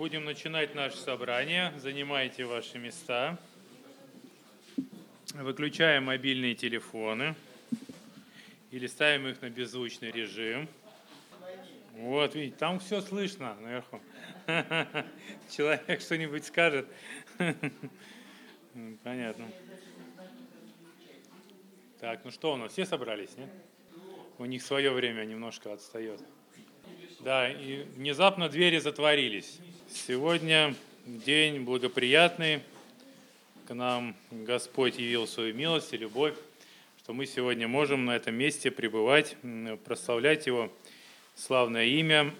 Будем начинать наше собрание. Занимайте ваши места. Выключаем мобильные телефоны или ставим их на беззвучный режим. Вот, видите, там все слышно наверху. Человек что-нибудь скажет. Понятно. Так, ну что у нас, все собрались, нет? У них свое время немножко отстает. Да, и внезапно двери затворились. Сегодня день благоприятный. К нам Господь явил свою милость и любовь, что мы сегодня можем на этом месте пребывать, прославлять Его славное имя.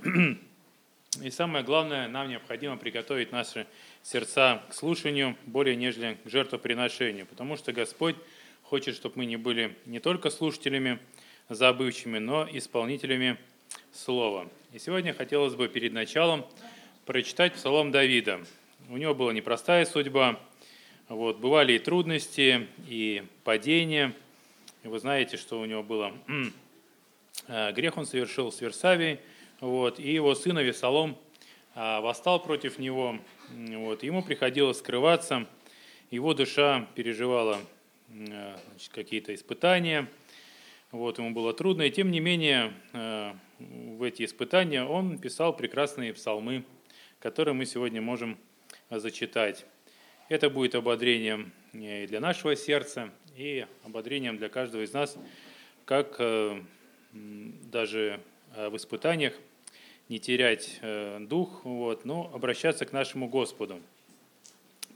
И самое главное, нам необходимо приготовить наши сердца к слушанию более нежели к жертвоприношению, потому что Господь хочет, чтобы мы не были не только слушателями забывчивыми, но исполнителями Слова. И сегодня хотелось бы перед началом прочитать Псалом Давида. У него была непростая судьба, вот, бывали и трудности, и падения. И вы знаете, что у него было э, грех он совершил с Версавией, вот, и его сын Авесолом а, восстал против него. Вот, ему приходилось скрываться, его душа переживала э, какие-то испытания, вот, ему было трудно, и тем не менее э, в эти испытания он писал прекрасные псалмы, которые мы сегодня можем зачитать. Это будет ободрением и для нашего сердца, и ободрением для каждого из нас, как э, даже в испытаниях не терять э, дух, вот, но обращаться к нашему Господу.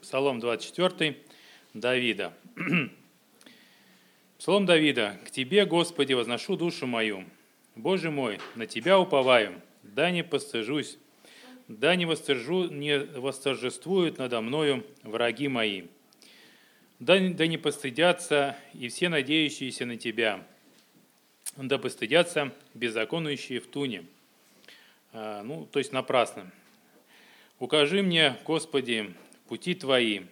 Псалом 24 Давида. Псалом Давида. «К Тебе, Господи, возношу душу мою. Боже мой, на Тебя уповаю, да не постыжусь, да не, восторжу, не восторжествуют надо мною враги мои. Да, да не постыдятся и все надеющиеся на Тебя, да постыдятся беззаконующие в туне». А, ну, то есть напрасно. «Укажи мне, Господи, пути Твои,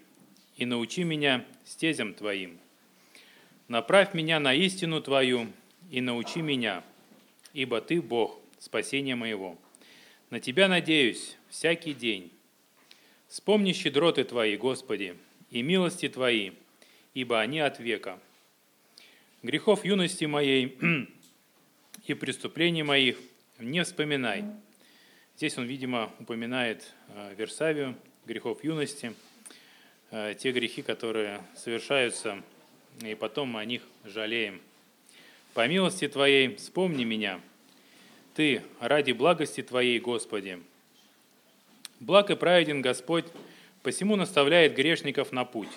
и научи меня стезям Твоим. Направь меня на истину Твою и научи меня, ибо Ты Бог, спасение моего. На Тебя надеюсь всякий день. Вспомни щедроты Твои, Господи, и милости Твои, ибо они от века. Грехов юности моей и преступлений моих не вспоминай. Здесь он, видимо, упоминает э, Версавию, грехов юности, э, те грехи, которые совершаются, и потом мы о них жалеем. По милости Твоей вспомни меня – ты ради благости Твоей, Господи. Благ и праведен Господь, посему наставляет грешников на путь,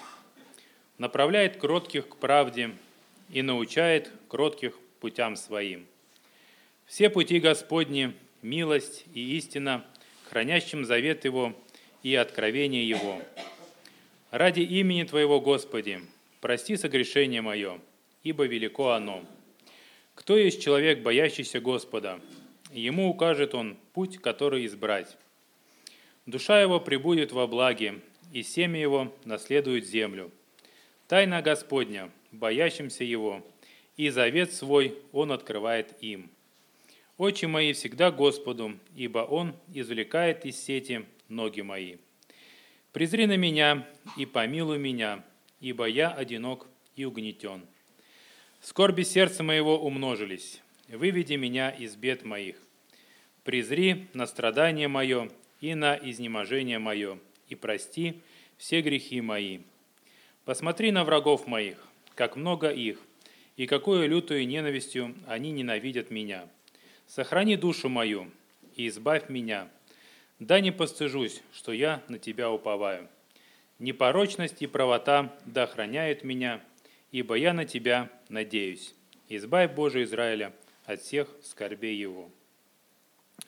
направляет кротких к правде и научает кротких путям своим. Все пути Господни – милость и истина, хранящим завет Его и откровение Его. Ради имени Твоего, Господи, прости согрешение мое, ибо велико оно. Кто есть человек, боящийся Господа – ему укажет он путь, который избрать. Душа его прибудет во благе, и семя его наследует землю. Тайна Господня, боящимся его, и завет свой он открывает им. Очи мои всегда Господу, ибо Он извлекает из сети ноги мои. Презри на меня и помилуй меня, ибо я одинок и угнетен. Скорби сердца моего умножились, выведи меня из бед моих. Презри на страдание мое и на изнеможение мое, и прости все грехи мои. Посмотри на врагов моих, как много их, и какую лютую ненавистью они ненавидят меня. Сохрани душу мою и избавь меня. Да не постыжусь, что я на тебя уповаю. Непорочность и правота да охраняют меня, ибо я на тебя надеюсь. Избавь, Боже Израиля, от всех скорбей его.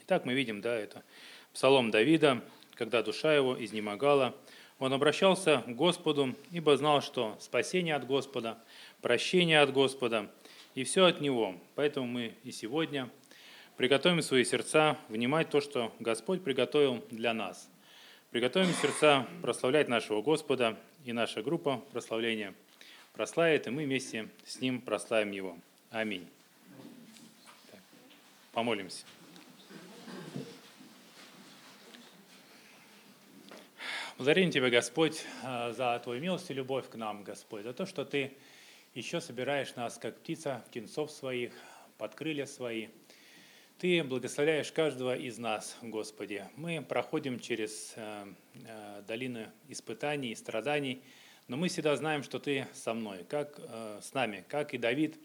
Итак, мы видим, да, это псалом Давида, когда душа его изнемогала. Он обращался к Господу, ибо знал, что спасение от Господа, прощение от Господа, и все от Него. Поэтому мы и сегодня приготовим свои сердца внимать то, что Господь приготовил для нас. Приготовим сердца прославлять нашего Господа, и наша группа прославления прославит, и мы вместе с Ним прославим Его. Аминь. Помолимся. Благодарим Тебя, Господь, э, за Твою милость и любовь к нам, Господь, за то, что Ты еще собираешь нас, как птица, птенцов своих, под крылья свои. Ты благословляешь каждого из нас, Господи. Мы проходим через э, э, долину испытаний и страданий, но мы всегда знаем, что Ты со мной, как с нами, как и Давид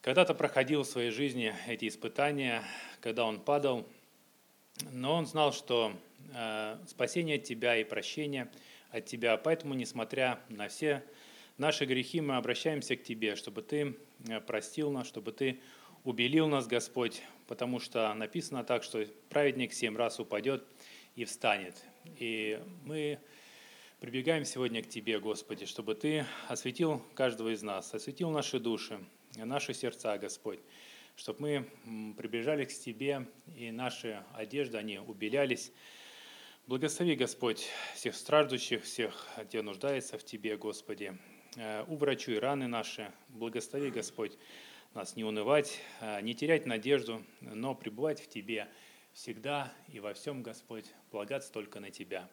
когда-то проходил в своей жизни эти испытания, когда он падал, но он знал, что Э, спасение от Тебя и прощение от Тебя. Поэтому, несмотря на все наши грехи, мы обращаемся к Тебе, чтобы Ты э, простил нас, чтобы Ты убелил нас, Господь, потому что написано так, что праведник семь раз упадет и встанет. И мы прибегаем сегодня к Тебе, Господи, чтобы Ты осветил каждого из нас, осветил наши души, наши сердца, Господь, чтобы мы приближались к Тебе, и наши одежды, они убелялись, Благослови, Господь, всех страждущих, всех, где нуждается в Тебе, Господи. Э, уврачуй раны наши. Благослови, Господь, нас не унывать, э, не терять надежду, но пребывать в Тебе всегда и во всем, Господь, полагаться только на Тебя.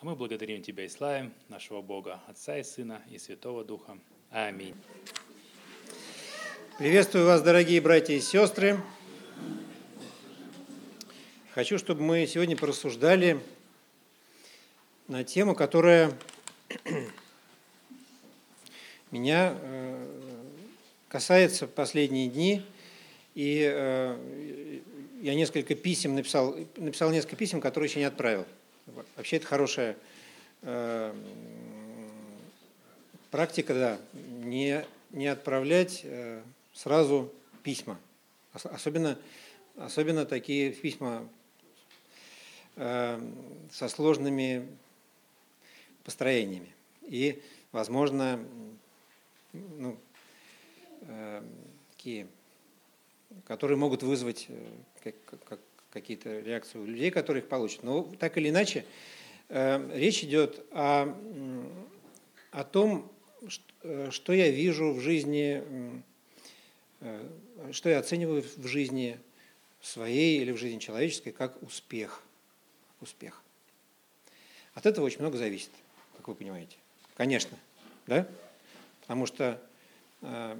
А мы благодарим Тебя и славим нашего Бога, Отца и Сына и Святого Духа. Аминь. Приветствую вас, дорогие братья и сестры. Хочу, чтобы мы сегодня порассуждали на тему, которая меня э, касается последние дни. И э, я несколько писем написал, написал несколько писем, которые еще не отправил. Вообще это хорошая э, практика, да, не, не отправлять сразу письма. Особенно, особенно такие письма со сложными построениями. И, возможно, ну, э, такие, которые могут вызвать э, как, как, какие-то реакции у людей, которые их получат. Но так или иначе, э, речь идет о, о том, что, что я вижу в жизни, э, что я оцениваю в жизни своей или в жизни человеческой как успех. Успех. От этого очень много зависит вы понимаете. Конечно, да? Потому что э,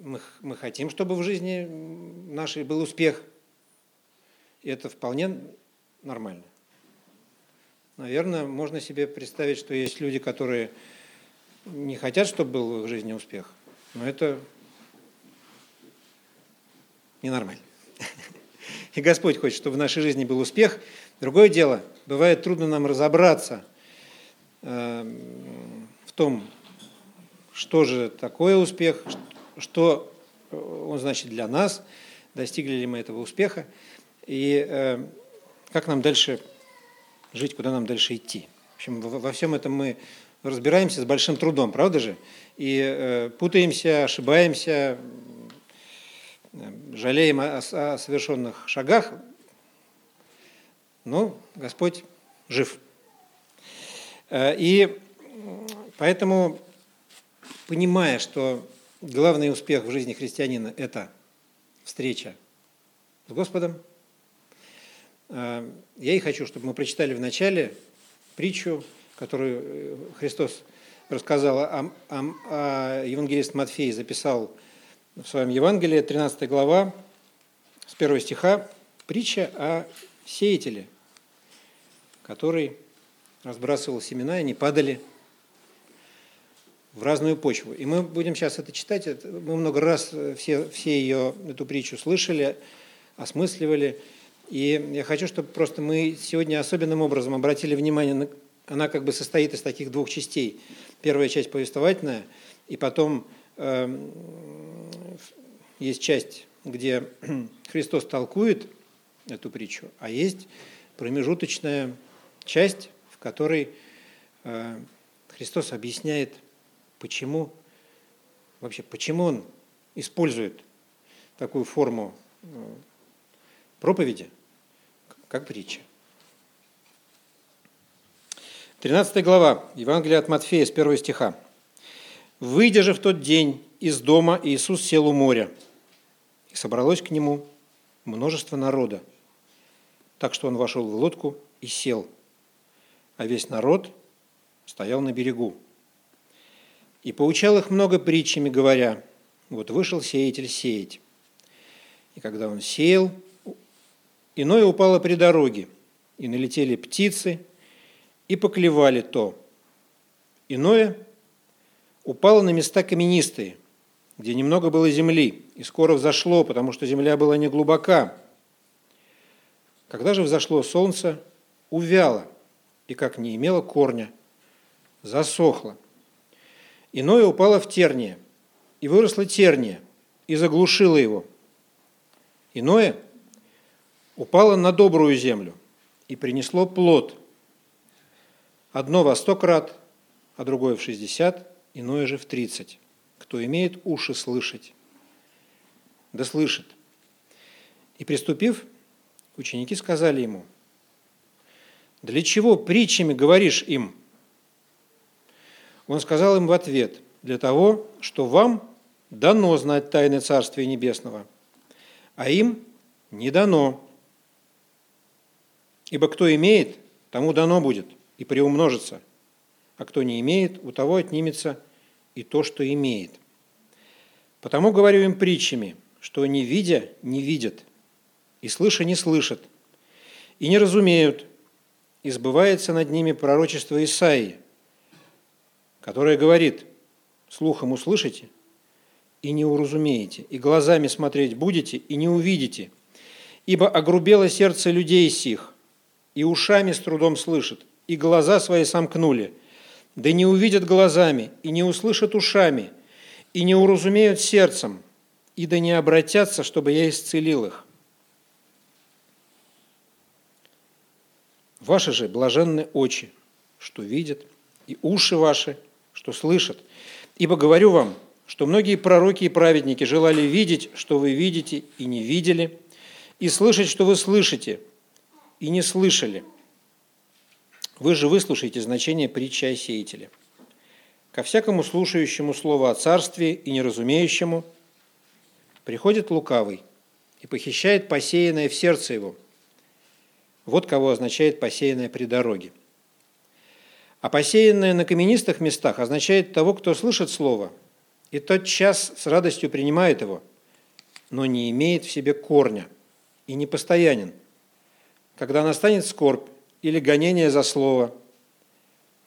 мы, мы хотим, чтобы в жизни нашей был успех. И это вполне нормально. Наверное, можно себе представить, что есть люди, которые не хотят, чтобы был в их жизни успех. Но это ненормально. И Господь хочет, чтобы в нашей жизни был успех. Другое дело, бывает трудно нам разобраться – в том, что же такое успех, что он значит для нас, достигли ли мы этого успеха, и э, как нам дальше жить, куда нам дальше идти. В общем, во всем этом мы разбираемся с большим трудом, правда же? И э, путаемся, ошибаемся, жалеем о, о совершенных шагах, но Господь жив. Э, и поэтому, понимая, что главный успех в жизни христианина – это встреча с Господом, э, я и хочу, чтобы мы прочитали в начале притчу, которую э, Христос рассказал, а, а, а евангелист Матфей записал в своем Евангелии, 13 глава, с первого стиха, притча о сеятеле, который разбрасывал семена, и они падали в разную почву. И мы будем сейчас это читать. Мы много раз э, все, все ее, эту притчу слышали, осмысливали. И я хочу, чтобы просто мы сегодня особенным образом обратили внимание на... Она как бы состоит из таких двух частей. Первая часть повествовательная, и потом э, есть часть, где Христос толкует эту притчу, а есть промежуточная часть, которой э, Христос объясняет, почему, вообще, почему Он использует такую форму э, проповеди, как притча. 13 глава Евангелия от Матфея с 1 стиха. «Выйдя же в тот день из дома, Иисус сел у моря, и собралось к нему множество народа, так что он вошел в лодку и сел – а весь народ стоял на берегу. И поучал их много притчами, говоря, вот вышел сеятель сеять. И когда он сеял, иное упало при дороге, и налетели птицы, и поклевали то. Иное упало на места каменистые, где немного было земли, и скоро взошло, потому что земля была не глубока. Когда же взошло солнце, увяло, и как не имело корня, засохло. Иное упало в терние, и выросло терние, и заглушило его. Иное упало на добрую землю, и принесло плод. Одно во сто крат, а другое в шестьдесят, иное же в тридцать. Кто имеет уши слышать, да слышит. И приступив, ученики сказали ему, «Для чего притчами говоришь им?» Он сказал им в ответ, «Для того, что вам дано знать тайны Царствия Небесного, а им не дано. Ибо кто имеет, тому дано будет и приумножится, а кто не имеет, у того отнимется и то, что имеет. Потому говорю им притчами, что не видя, не видят, и слыша, не слышат, и не разумеют, и сбывается над ними пророчество Исаии, которое говорит, слухом услышите и не уразумеете, и глазами смотреть будете и не увидите, ибо огрубело сердце людей сих, и ушами с трудом слышат, и глаза свои сомкнули, да не увидят глазами, и не услышат ушами, и не уразумеют сердцем, и да не обратятся, чтобы я исцелил их. Ваши же блаженны очи, что видят, и уши ваши, что слышат. Ибо говорю вам, что многие пророки и праведники желали видеть, что вы видите и не видели, и слышать, что вы слышите и не слышали. Вы же выслушаете значение притчи о сеятеле. Ко всякому слушающему слово о царстве и неразумеющему приходит лукавый и похищает посеянное в сердце его. Вот кого означает посеянное при дороге. А посеянное на каменистых местах означает того, кто слышит слово, и тот час с радостью принимает его, но не имеет в себе корня и не постоянен. Когда настанет скорбь или гонение за слово,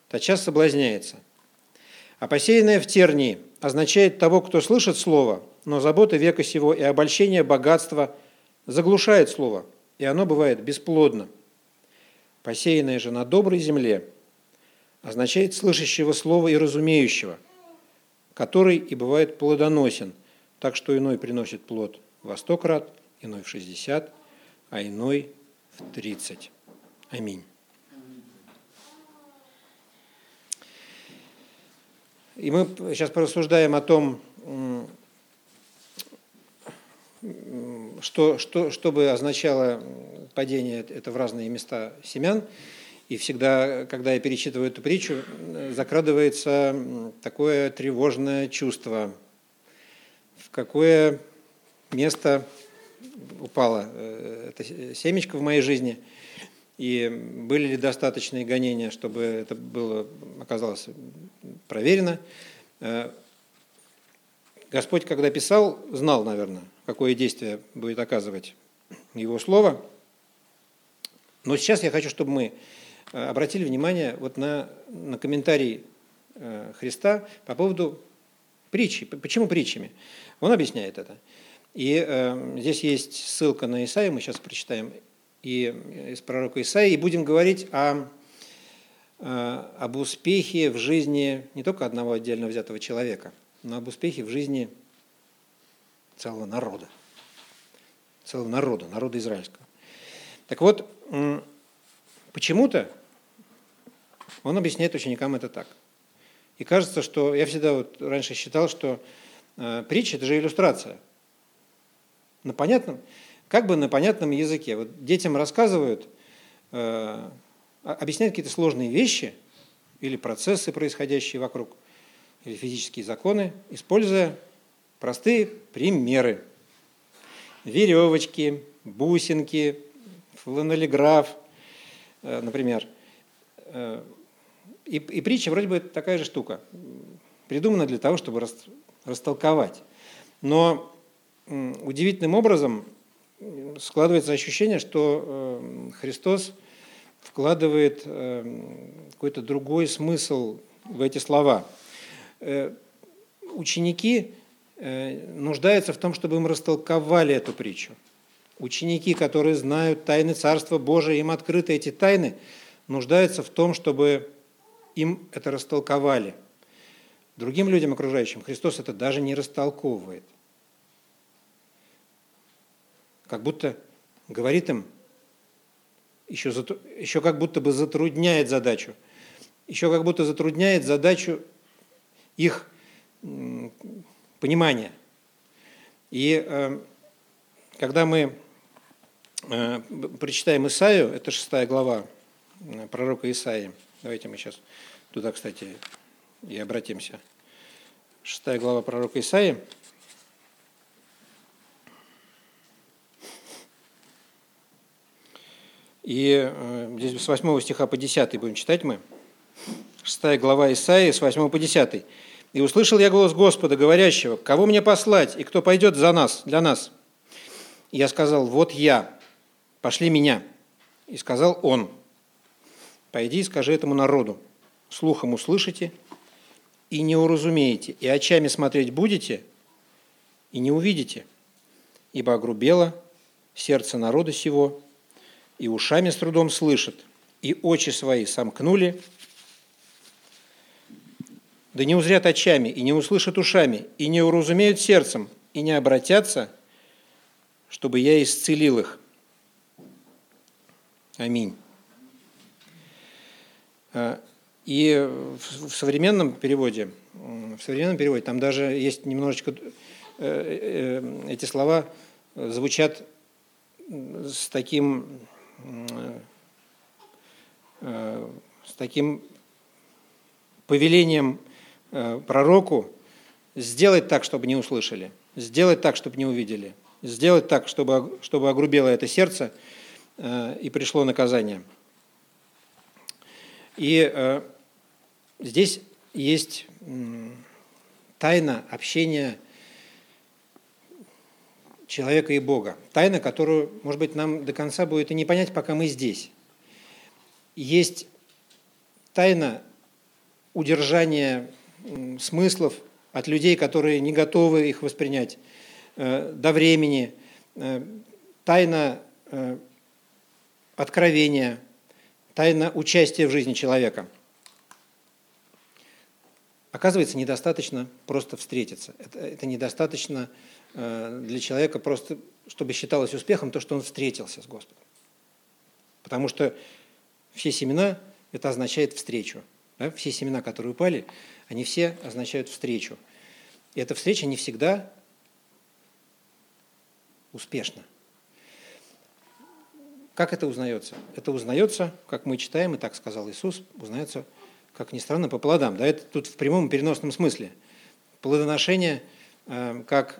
то час соблазняется. А посеянное в тернии означает того, кто слышит слово, но заботы века сего и обольщение богатства заглушает слово, и оно бывает бесплодно. Посеянное же на доброй земле – означает слышащего слова и разумеющего, который и бывает плодоносен, так что иной приносит плод во сто крат, иной в шестьдесят, а иной в тридцать. Аминь. И мы сейчас порассуждаем о том, что, что, что бы означало падение это в разные места семян. И всегда, когда я перечитываю эту притчу, закрадывается такое тревожное чувство. В какое место упала э, эта семечко в моей жизни, и были ли достаточные гонения, чтобы это было, оказалось проверено. Э, Господь, когда писал, знал, наверное, какое действие будет оказывать Его Слово. Но сейчас я хочу, чтобы мы Э, обратили внимание вот на, на комментарий э, Христа по поводу притчи. Почему притчами? Он объясняет это. И э, здесь есть ссылка на Исаию, мы сейчас прочитаем, и из пророка Исаии, и будем говорить о, э, об успехе в жизни не только одного отдельно взятого человека, но об успехе в жизни целого народа. Целого народа, народа израильского. Так вот, почему-то он объясняет ученикам это так. И кажется, что я всегда вот раньше считал, что э, притча – это же иллюстрация. На понятном, как бы на понятном языке. Вот детям рассказывают, э, объясняют какие-то сложные вещи или процессы, происходящие вокруг, или физические законы, используя простые примеры. Веревочки, бусинки, фланелиграф, э, например – и, и притча вроде бы такая же штука, придумана для того, чтобы рас, растолковать. Но удивительным образом складывается ощущение, что Христос вкладывает какой-то другой смысл в эти слова. Ученики нуждаются в том, чтобы им растолковали эту притчу. Ученики, которые знают тайны Царства Божия, им открыты эти тайны, нуждаются в том, чтобы им это растолковали. Другим людям окружающим Христос это даже не растолковывает. Как будто говорит им, еще, еще как будто бы затрудняет задачу. Еще как будто затрудняет задачу их понимания. И э, когда мы э, прочитаем Исаию, это шестая глава э, пророка Исаии, давайте мы сейчас туда, кстати, и обратимся. Шестая глава пророка Исаии. И здесь с 8 стиха по 10 будем читать мы. Шестая глава Исаии с 8 по 10. «И услышал я голос Господа, говорящего, кого мне послать, и кто пойдет за нас, для нас? И я сказал, вот я, пошли меня. И сказал он, пойди и скажи этому народу, слухом услышите и не уразумеете, и очами смотреть будете и не увидите, ибо огрубело сердце народа сего, и ушами с трудом слышат, и очи свои сомкнули, да не узрят очами, и не услышат ушами, и не уразумеют сердцем, и не обратятся, чтобы я исцелил их. Аминь. А, и в современном переводе, в современном переводе там даже есть немножечко э, э, эти слова звучат с таким э, с таким повелением пророку сделать так, чтобы не услышали, сделать так, чтобы не увидели, сделать так, чтобы, чтобы огрубело это сердце и пришло наказание. И здесь есть тайна общения человека и Бога. Тайна, которую, может быть, нам до конца будет и не понять, пока мы здесь. Есть тайна удержания смыслов от людей, которые не готовы их воспринять э, до времени, э, тайна э, откровения, тайна участия в жизни человека – Оказывается, недостаточно просто встретиться. Это, это недостаточно для человека просто, чтобы считалось успехом то, что он встретился с Господом. Потому что все семена – это означает встречу. Да? Все семена, которые упали, они все означают встречу. И эта встреча не всегда успешна. Как это узнается? Это узнается, как мы читаем, и так сказал Иисус, узнается – как ни странно, по плодам. Да, это тут в прямом переносном смысле. Плодоношение э, как,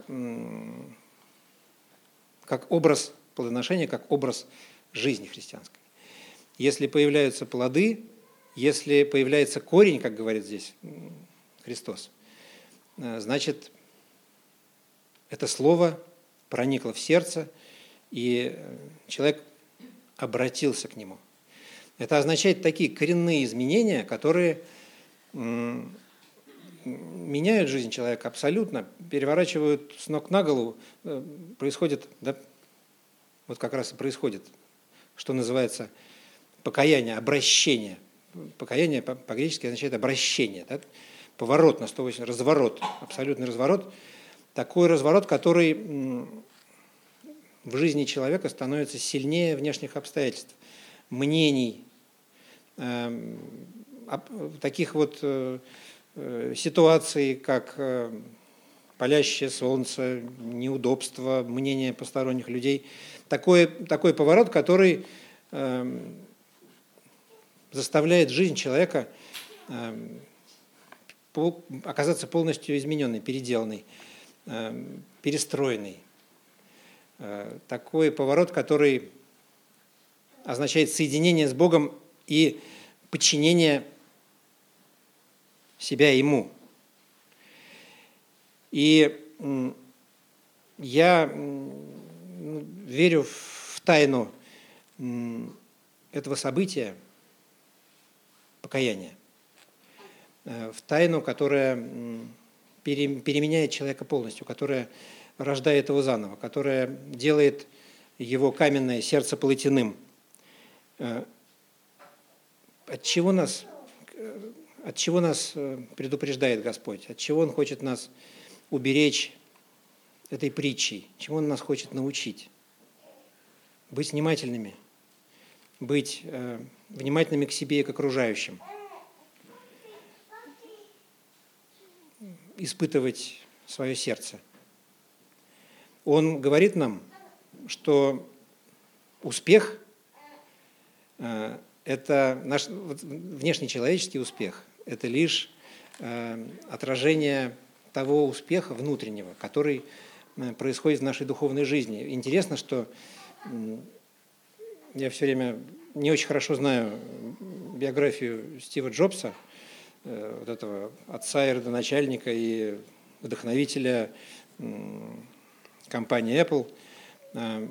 как образ плодоношения, как образ жизни христианской. Если появляются плоды, если появляется корень, как говорит здесь Христос, э, значит, это слово проникло в сердце, и человек обратился к нему – это означает такие коренные изменения, которые меняют жизнь человека абсолютно, переворачивают с ног на голову. Э, происходит, да, вот как раз и происходит, что называется покаяние, обращение. Покаяние по-гречески означает обращение, да? поворот на 180, разворот, абсолютный разворот. Такой разворот, который в жизни человека становится сильнее внешних обстоятельств, мнений, Эм, таких вот э, э, ситуаций, как э, палящее солнце, неудобство, мнение посторонних людей. Такой, такой поворот, который эм, заставляет жизнь человека эм, оказаться полностью измененной, переделанной, перестроенной. Такой поворот, который означает соединение с Богом и подчинения себя Ему. И я верю в тайну этого события, покаяния, э, в тайну, которая переменяет человека полностью, которая рождает его заново, которая делает его каменное сердце полотяным. Э, от чего нас, э, от чего нас предупреждает Господь? От чего Он хочет нас уберечь этой притчей? Чему Он нас хочет научить? Быть внимательными, быть внимательными к себе и к окружающим – испытывать свое сердце. Он говорит нам, что успех э, – это наш внешний человеческий успех, это лишь э, отражение того успеха внутреннего, который э, происходит в нашей духовной жизни. Интересно, что я все время не очень хорошо знаю биографию Стива Джобса – Э, вот этого отца и родоначальника и вдохновителя компании Apple. Э,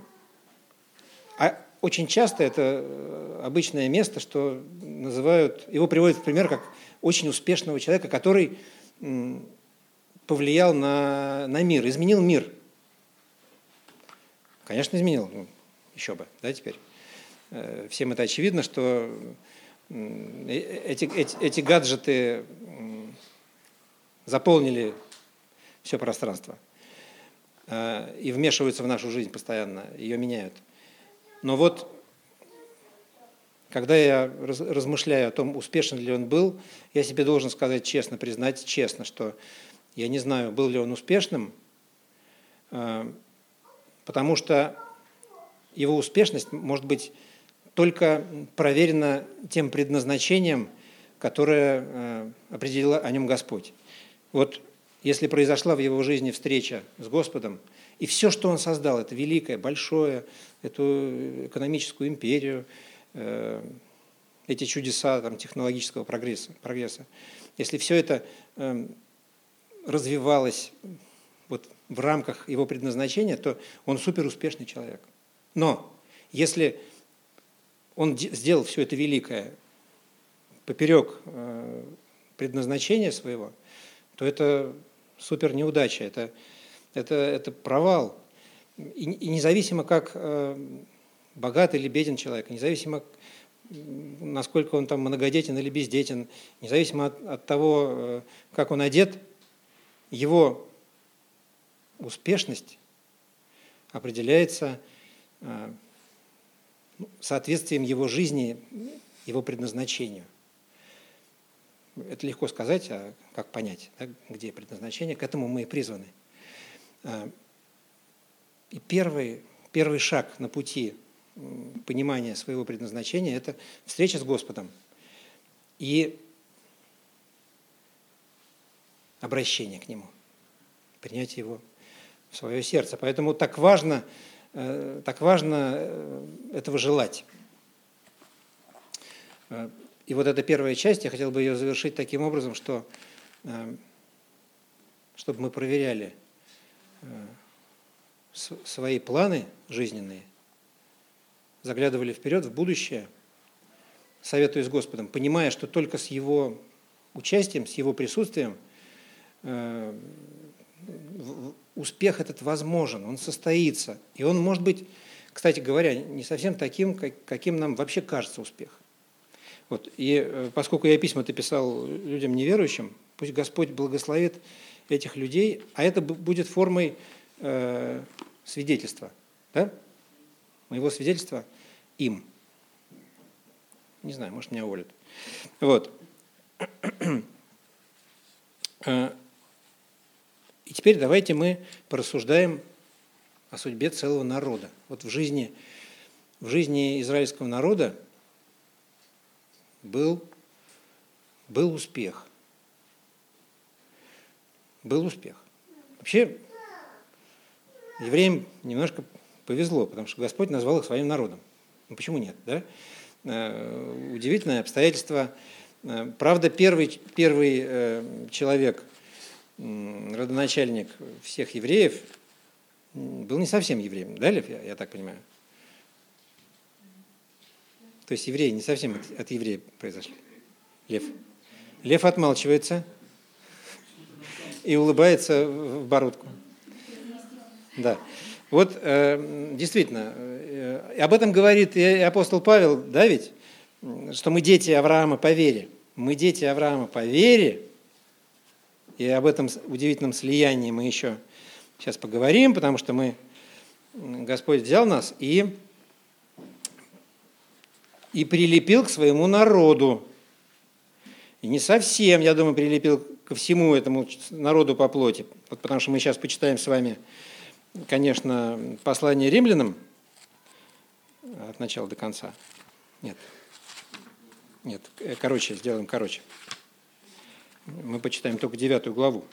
а очень часто это э, обычное место, что называют, его приводят в пример как очень успешного человека, который повлиял на, на мир, изменил мир. Конечно, изменил, ну, еще бы, да, теперь. Всем это очевидно, что эти, эти, эти гаджеты заполнили все пространство э, и вмешиваются в нашу жизнь постоянно, ее меняют. Но вот, когда я размышляю о том, успешен ли он был, я себе должен сказать честно, признать честно, что я не знаю, был ли он успешным, э, потому что его успешность может быть только проверено тем предназначением, которое э, определил о нем Господь. Вот если произошла в его жизни встреча с Господом, и все, что он создал, это великое, большое, эту экономическую империю, э, эти чудеса там, технологического прогресса, прогресса, если все это э, развивалось вот в рамках его предназначения, то он супер успешный человек. Но если он сделал все это великое поперек э, предназначения своего, то это супер неудача, это, это, это провал. И, и независимо, как э, богат или беден человек, независимо, насколько он там многодетен или бездетен, независимо от, от того, э, как он одет, его успешность определяется соответствием его жизни, его предназначению. Это легко сказать, а как понять, да, где предназначение? К этому мы и призваны. А, и первый, первый шаг на пути понимания своего предназначения – это встреча с Господом и обращение к Нему, принятие Его в свое сердце. Поэтому так важно – так важно э, этого желать. Э, и вот эта первая часть, я хотел бы ее завершить таким образом, что чтобы мы проверяли свои планы жизненные, заглядывали вперед, в будущее, советуясь с Господом, понимая, что только с Его участием, с Его присутствием успех этот возможен, он состоится. И он может быть, кстати говоря, не совсем таким, каким нам вообще кажется успех. Вот. И э, поскольку я письма-то писал людям неверующим, пусть Господь благословит этих людей, а это будет формой э, свидетельства, да? моего свидетельства им. Не знаю, может, меня уволят. Вот. Э, и теперь давайте мы порассуждаем о судьбе целого народа. Вот в жизни, в жизни израильского народа был, был успех. Был успех. Вообще, евреям немножко повезло, потому что Господь назвал их своим народом. Ну почему нет, да? удивительное обстоятельство. Правда, первый, первый человек, родоначальник всех евреев, был не совсем евреем, да, Лев, я, я так понимаю? То есть евреи не совсем от, от еврея произошли. Лев. Лев отмалчивается и улыбается в бородку. Да. Вот э, действительно, э, об этом говорит и апостол Павел, да ведь, что мы дети Авраама по вере. Мы дети Авраама по вере, и об этом удивительном слиянии мы еще сейчас поговорим, потому что мы, Господь взял нас и, и прилепил к своему народу. И не совсем, я думаю, прилепил ко всему этому народу по плоти. Вот потому что мы сейчас почитаем с вами, конечно, послание римлянам от начала до конца. Нет. Нет, э, короче, сделаем короче. Мы почитаем только девятую главу.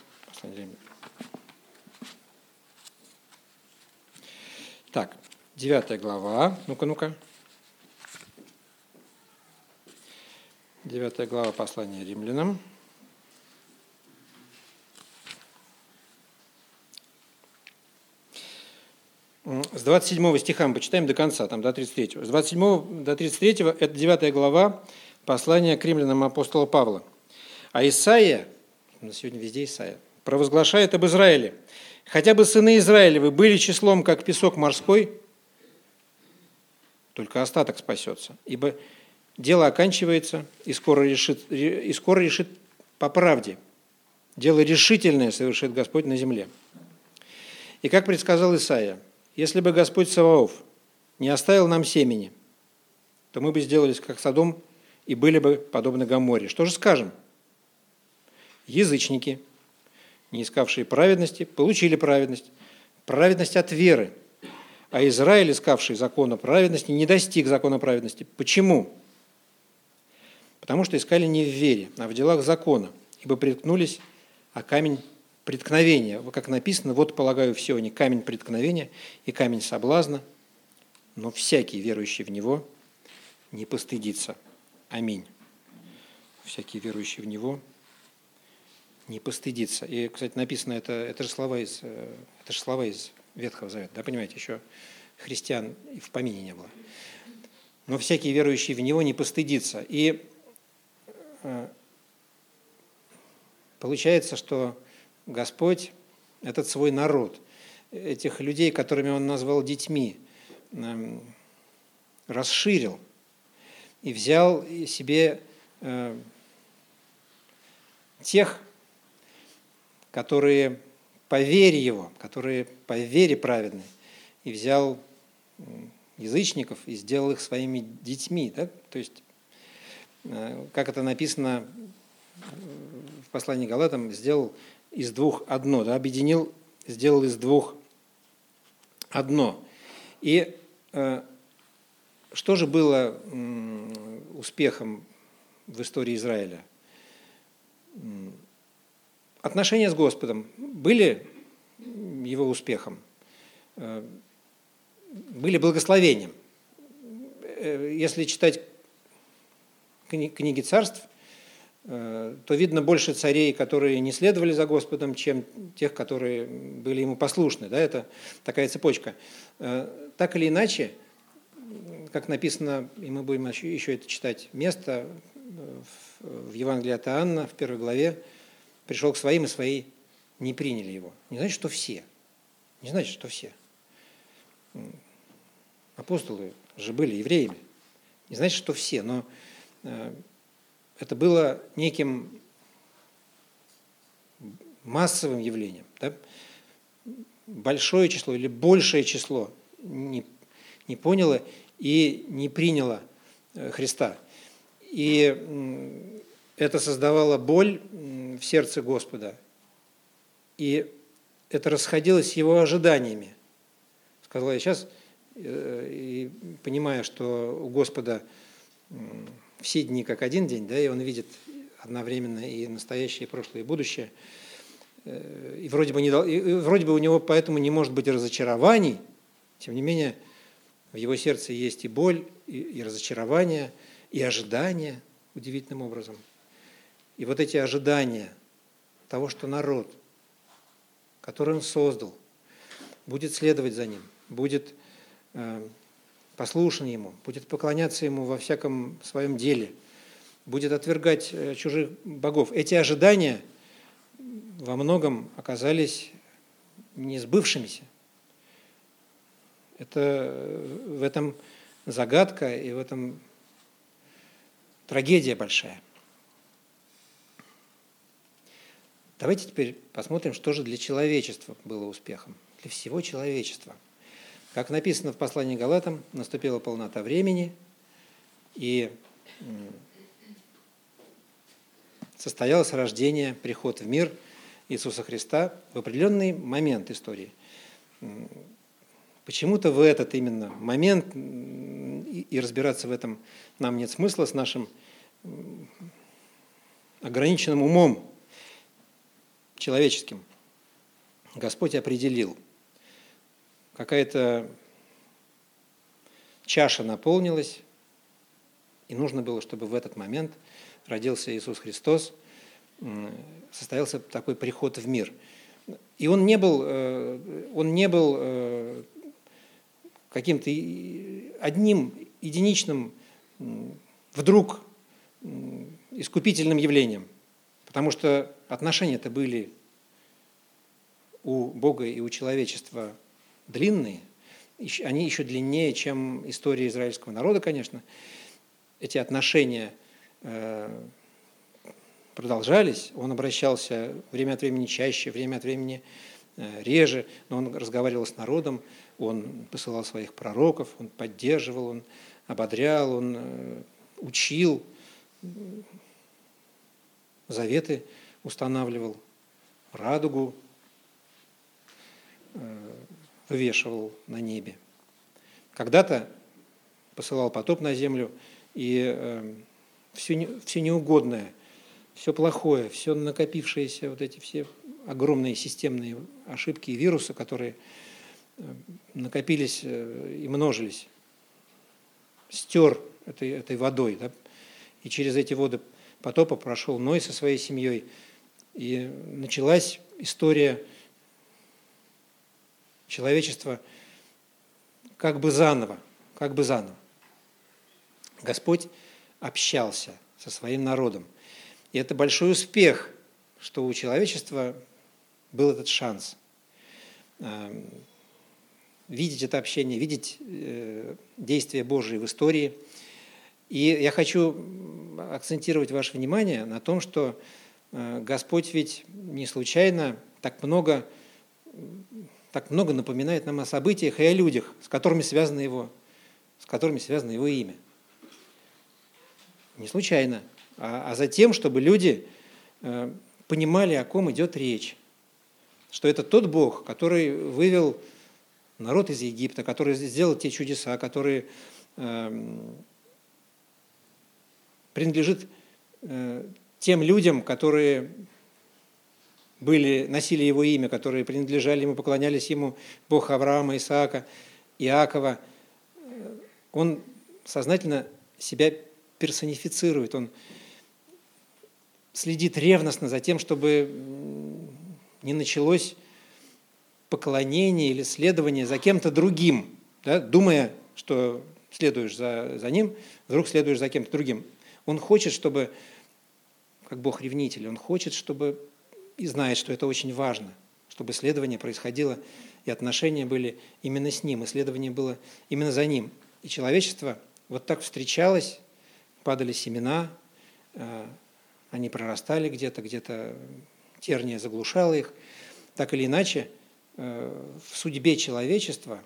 Так, девятая глава. Ну-ка, ну-ка. Девятая глава послания римлянам. С 27 стиха мы почитаем до конца, там до 33. С 27 до 33 это 9 глава послания к римлянам апостола Павла. А Исаия, на сегодня везде Исаия, провозглашает об Израиле. Хотя бы сыны Израилевы были числом, как песок морской, только остаток спасется. Ибо дело оканчивается и скоро решит, и скоро решит по правде. Дело решительное совершит Господь на земле. И как предсказал Исаия, если бы Господь Саваоф не оставил нам семени, то мы бы сделались как Содом и были бы подобны Гаморе. Что же скажем? Язычники, не искавшие праведности, получили праведность. Праведность от веры. А Израиль, искавший закона праведности, не достиг закона праведности. Почему? Потому что искали не в вере, а в делах закона, ибо приткнулись, а камень преткновения, как написано, вот полагаю все они, камень преткновения и камень соблазна, но всякий верующий в него не постыдится. Аминь. Всякий верующий в него не постыдиться. И, кстати, написано это, это же слова из, э, это же слова из Ветхого Завета. Да, понимаете, еще христиан в помине не было. Но всякий верующий в Него не постыдится. И э, получается, что Господь этот свой народ, этих людей, которыми Он назвал детьми, эм, расширил и взял себе э, тех, которые по вере его, которые по вере праведны, и взял язычников и сделал их своими детьми. Да? То есть, э, как это написано в послании Галатам, сделал из двух одно, да? объединил, сделал из двух одно. И э, что же было успехом в истории Израиля? Отношения с Господом были его успехом, э, были благословением. Э, если читать книги царств, э, то видно больше царей, которые не следовали за Господом, чем тех, которые были ему послушны. Да, это такая цепочка. Так или иначе, как написано, и мы будем еще это читать, место в Евангелии от Иоанна, в первой главе, пришел к своим, и свои не приняли его. Не значит, что все. Не значит, что все. Апостолы же были евреями. Не значит, что все, но э, это было неким массовым явлением. Да? Большое число или большее число не, не поняло и не приняло э, Христа. И это создавало боль в сердце Господа. И это расходилось с его ожиданиями. Сказал я сейчас, э, и понимая, что у Господа все дни как один день, да, и он видит одновременно и настоящее, и прошлое, и будущее. Э, и вроде бы, не, и вроде бы у него поэтому не может быть разочарований, тем не менее, В его сердце есть и боль, и, и разочарование, и ожидание удивительным образом. И вот эти ожидания того, что народ, который он создал, будет следовать за ним, будет э, послушен ему, будет поклоняться ему во всяком своем деле, будет отвергать э, чужих богов. Эти ожидания во многом оказались не сбывшимися. Это э, в этом загадка и в этом трагедия большая. Давайте теперь посмотрим, что же для человечества было успехом, для всего человечества. Как написано в послании Галатам, наступила полнота времени, и состоялось рождение, приход в мир Иисуса Христа в определенный момент истории. Почему-то в этот именно момент, и разбираться в этом нам нет смысла с нашим ограниченным умом человеческим, Господь определил, какая-то чаша наполнилась, и нужно было, чтобы в этот момент родился Иисус Христос, состоялся такой приход в мир. И он не был, э, он не был э, каким-то одним единичным вдруг искупительным явлением, потому что отношения-то были у Бога и у человечества длинные, они еще длиннее, чем история израильского народа, конечно. Эти отношения э, продолжались, он обращался время от времени чаще, время от времени э, реже, но он разговаривал с народом, он посылал своих пророков, он поддерживал, он ободрял, он э, учил, заветы устанавливал, радугу э, вывешивал на небе. Когда-то посылал потоп на землю, и все, э, все неугодное, все плохое, все накопившиеся, вот эти все огромные системные ошибки и вирусы, которые э, накопились и множились, стер этой, этой водой. Да? И через эти воды потопа прошел Ной со своей семьей. И началась история человечества как бы заново, как бы заново. Господь общался со своим народом. И это большой успех, что у человечества был этот шанс эм, видеть это общение, видеть э, действия Божьи в истории – и я хочу акцентировать ваше внимание на том, что э, Господь ведь не случайно так много, так много напоминает нам о событиях и о людях, с которыми связано его, с которыми связано его имя. Не случайно, а, а за тем, чтобы люди э, понимали, о ком идет речь. Что это тот Бог, который вывел народ из Египта, который сделал те чудеса, которые эм, принадлежит э, тем людям, которые были, носили его имя, которые принадлежали ему, поклонялись ему, Бог Авраама, Исаака, Иакова. Он сознательно себя персонифицирует, он следит ревностно за тем, чтобы не началось поклонение или следование за кем-то другим, да, думая, что следуешь за, за ним, вдруг следуешь за кем-то другим. Он хочет, чтобы, как Бог ревнитель, он хочет, чтобы, и знает, что это очень важно, чтобы исследование происходило, и отношения были именно с ним, исследование было именно за ним. И человечество вот так встречалось, падали семена, э, они прорастали где-то, где-то терния заглушала их. Так или иначе, э, в судьбе человечества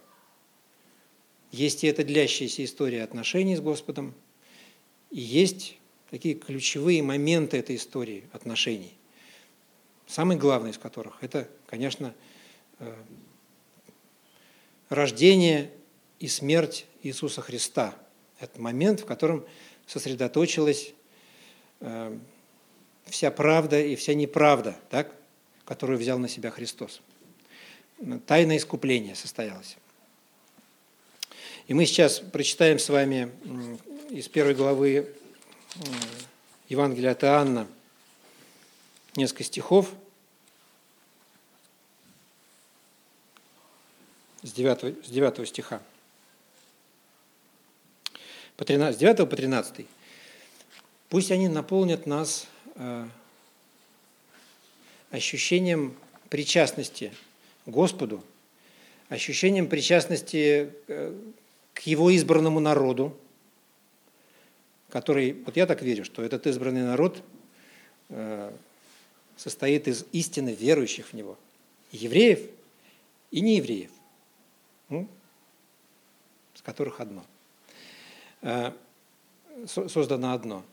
есть и эта длящаяся история отношений с Господом, и есть такие ключевые моменты этой истории отношений. Самый главный из которых – это, конечно, э, рождение и смерть Иисуса Христа. Это момент, в котором сосредоточилась э, вся правда и вся неправда, так, которую взял на себя Христос. Тайное искупление состоялось. И мы сейчас прочитаем с вами из первой главы Евангелия от Иоанна несколько стихов с 9, с 9 стиха. По 13, с 9 по 13. Пусть они наполнят нас э, ощущением причастности Господу, ощущением причастности э, к Его избранному народу, который, вот я так верю, что этот избранный народ э, состоит из истинно верующих в Него, евреев и неевреев, ну, с которых одно, э, создано одно.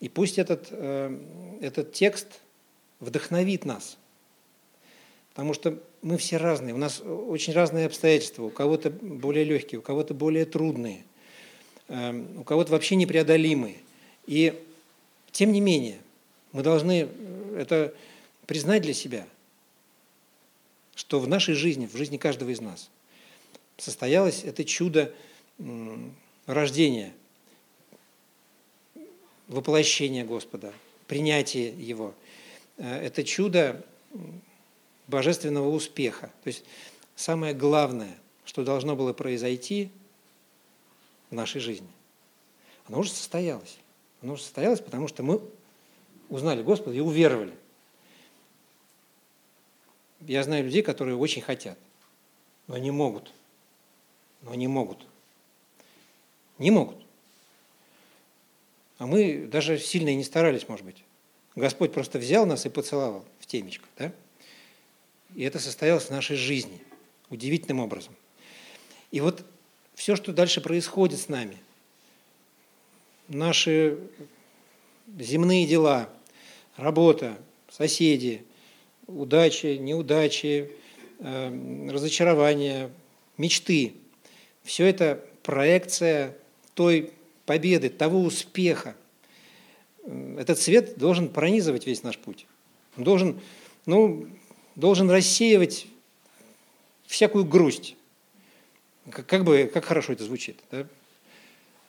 И пусть этот, этот текст вдохновит нас, потому что мы все разные, у нас очень разные обстоятельства, у кого-то более легкие, у кого-то более трудные, у кого-то вообще непреодолимые. И тем не менее, мы должны э, это признать для себя, что в нашей жизни, в жизни каждого из нас состоялось это чудо рождения, воплощения Господа, принятия Его. Э, это чудо божественного успеха. То есть самое главное, что должно было произойти в нашей жизни, оно уже состоялось. Оно уже состоялось, потому что мы узнали Господа и уверовали. Я знаю людей, которые очень хотят, но не могут. Но не могут. Не могут. А мы даже сильно и не старались, может быть. Господь просто взял нас и поцеловал в темечко, да? И это состоялось в нашей жизни удивительным образом. И вот все, что дальше происходит с нами, наши земные дела, работа, соседи, удачи, неудачи, э, разочарования, мечты, все это проекция той победы, того успеха. Этот свет должен пронизывать весь наш путь. Он должен, ну, должен рассеивать всякую грусть. Как, бы, как хорошо это звучит, да?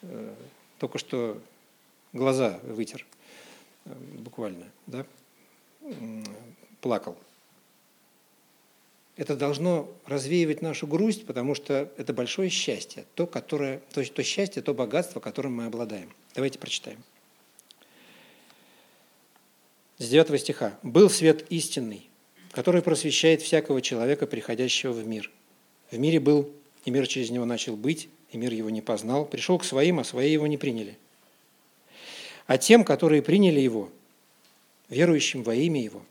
Э, только что глаза вытер, э, буквально, да? Плакал. Это должно развеивать нашу грусть, потому что это большое счастье, то, которое, то, то счастье, то богатство, которым мы обладаем. Давайте прочитаем. С 9 стиха. «Был свет истинный, который просвещает всякого человека, приходящего в мир. В мире был, и мир через него начал быть, и мир его не познал. Пришел к своим, а свои его не приняли. А тем, которые приняли его, верующим во имя его,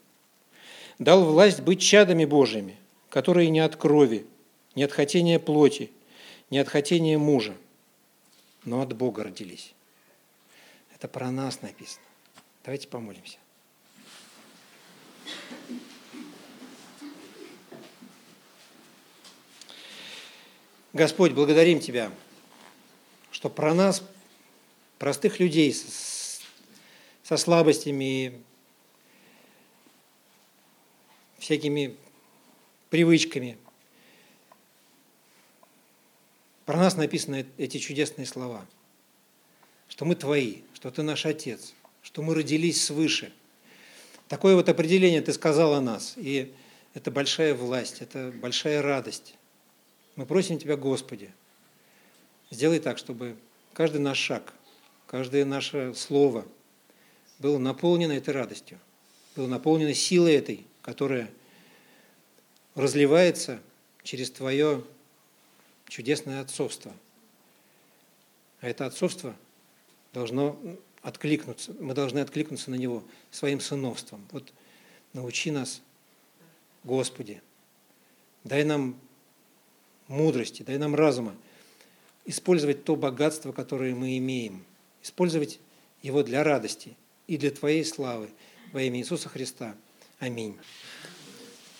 дал власть быть чадами Божьими, которые не от крови, не от хотения плоти, не от хотения мужа, но от Бога родились. Это про нас написано. Давайте помолимся. Господь, благодарим Тебя, что про нас, простых людей со слабостями и всякими привычками, про нас написаны эти чудесные слова, что мы Твои, что Ты наш Отец, что мы родились свыше. Такое вот определение Ты сказал о нас, и это большая власть, это большая радость. Мы просим Тебя, Господи, сделай так, чтобы каждый наш шаг, каждое наше слово было наполнено этой радостью, было наполнено силой этой, которая разливается через Твое чудесное отцовство. А это отцовство должно откликнуться, мы должны откликнуться на него своим сыновством. Вот научи нас, Господи, дай нам мудрости, дай нам разума использовать то богатство, которое мы имеем, использовать его для радости и для Твоей славы во имя Иисуса Христа. Аминь.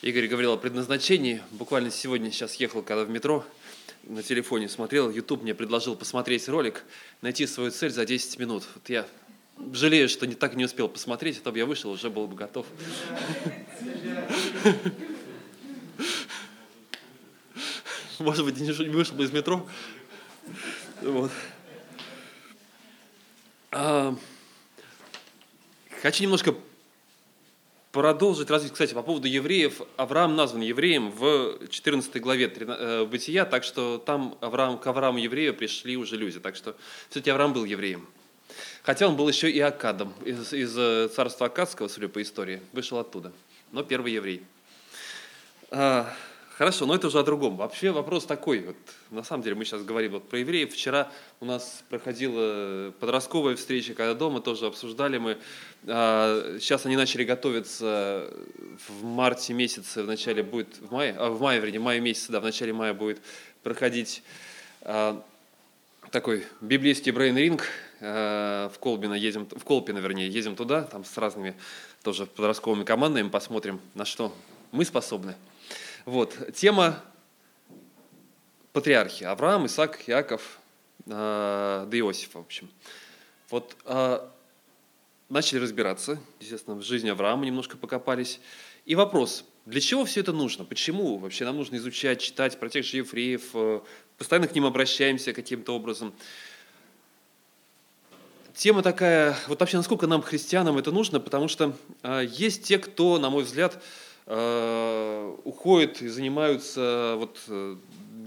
Игорь говорил о предназначении. Буквально сегодня сейчас ехал, когда в метро, на телефоне смотрел, YouTube мне предложил посмотреть ролик, найти свою цель за 10 минут. Вот я жалею, что не так не успел посмотреть, а то бы я вышел, уже был бы готов. Может быть, не вышел бы из метро. Вот. А, хочу немножко продолжить развить, кстати, по поводу евреев. Авраам назван евреем в 14 главе э, Бытия, так что там Авраам, к Аврааму еврею пришли уже люди. Так что, кстати, Авраам был евреем. Хотя он был еще и Акадом, из, из э, царства Акадского, судя по истории, вышел оттуда. Но первый еврей. А, Хорошо, но это уже о другом. Вообще вопрос такой, вот, на самом деле мы сейчас говорим вот про евреев. Вчера у нас проходила подростковая встреча, когда дома тоже обсуждали мы. А, сейчас они начали готовиться в марте месяце, в начале будет, в мае, а, в мае, вернее, в мае месяце, да, в начале мая будет проходить а, такой библейский брейн-ринг а, в Колбино едем, в Колпино, вернее, едем туда, там с разными тоже подростковыми командами, посмотрим, на что мы способны. Вот, тема патриархи. Авраам, Исаак, Яков, э, да Иосиф, в общем. Вот э, начали разбираться, естественно, в жизни Авраама немножко покопались. И вопрос, для чего все это нужно? Почему вообще нам нужно изучать, читать про тех же евреев, э, постоянно к ним обращаемся каким-то образом? Тема такая, вот вообще насколько нам, христианам, это нужно, потому что э, есть те, кто, на мой взгляд, Э, уходят и занимаются, вот э,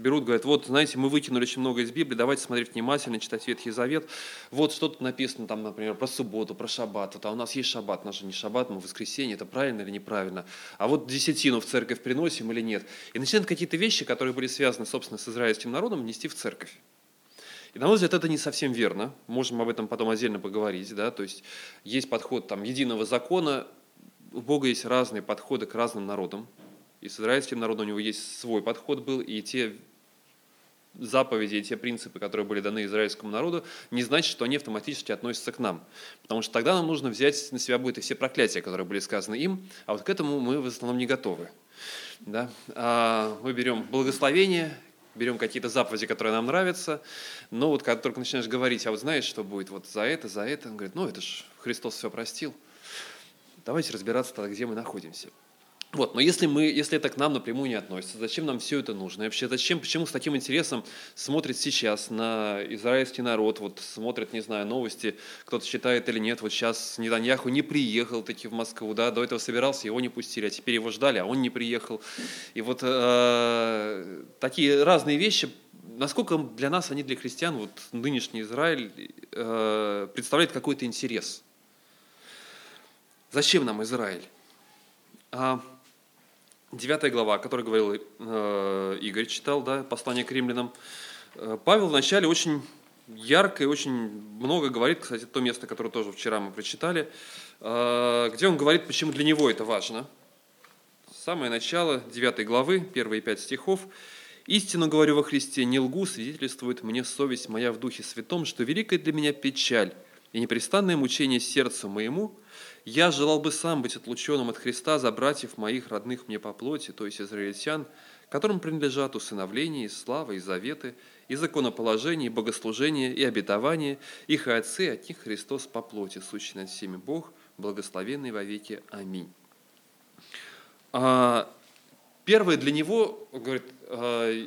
берут, говорят, вот, знаете, мы выкинули очень много из Библии, давайте смотреть внимательно, читать Ветхий Завет. Вот что-то написано там, например, про субботу, про шаббат. Вот, а у нас есть шаббат, у нас же не шаббат, мы воскресенье, это правильно или неправильно? А вот десятину в церковь приносим или нет? И начинают какие-то вещи, которые были связаны, собственно, с израильским народом, нести в церковь. И, на мой взгляд, это не совсем верно. Можем об этом потом отдельно поговорить. Да? То есть есть подход там, единого закона, у Бога есть разные подходы к разным народам. И с израильским народом у него есть свой подход был, и те заповеди и те принципы, которые были даны израильскому народу, не значит, что они автоматически относятся к нам. Потому что тогда нам нужно взять на себя будет и все проклятия, которые были сказаны им, а вот к этому мы в основном не готовы. Да? А мы берем благословение, берем какие-то заповеди, которые нам нравятся, но вот когда только начинаешь говорить, а вот знаешь, что будет вот за это, за это, он говорит, ну это же Христос все простил. Давайте разбираться тогда, где мы находимся. Вот, но если, мы, если это к нам напрямую не относится, зачем нам все это нужно? И вообще, зачем, почему с таким интересом смотрит сейчас на израильский народ, вот смотрит, не знаю, новости, кто-то читает или нет, вот сейчас Нетаньяху не приехал таки в Москву, да, до этого собирался, его не пустили, а теперь его ждали, а он не приехал. И вот э, такие разные вещи, насколько для нас, они для христиан, вот нынешний Израиль э, представляет какой-то интерес – Зачем нам Израиль? А, девятая глава, о которой говорил э, Игорь, читал, да, послание к римлянам. Э, Павел вначале очень ярко и очень много говорит, кстати, то место, которое тоже вчера мы прочитали, э, где он говорит, почему для него это важно. Самое начало 9 главы, первые пять стихов. «Истину говорю во Христе, не лгу, свидетельствует мне совесть моя в Духе Святом, что великая для меня печаль и непрестанное мучение сердцу моему, я желал бы сам быть отлученным от Христа за братьев моих, родных мне по плоти, то есть израильтян, которым принадлежат усыновление, и слава, и заветы, и законоположение, и богослужение, и обетование, их и отцы, от них Христос по плоти, сущий над всеми Бог, благословенный во веки. Аминь. А, первое для него, говорит, а,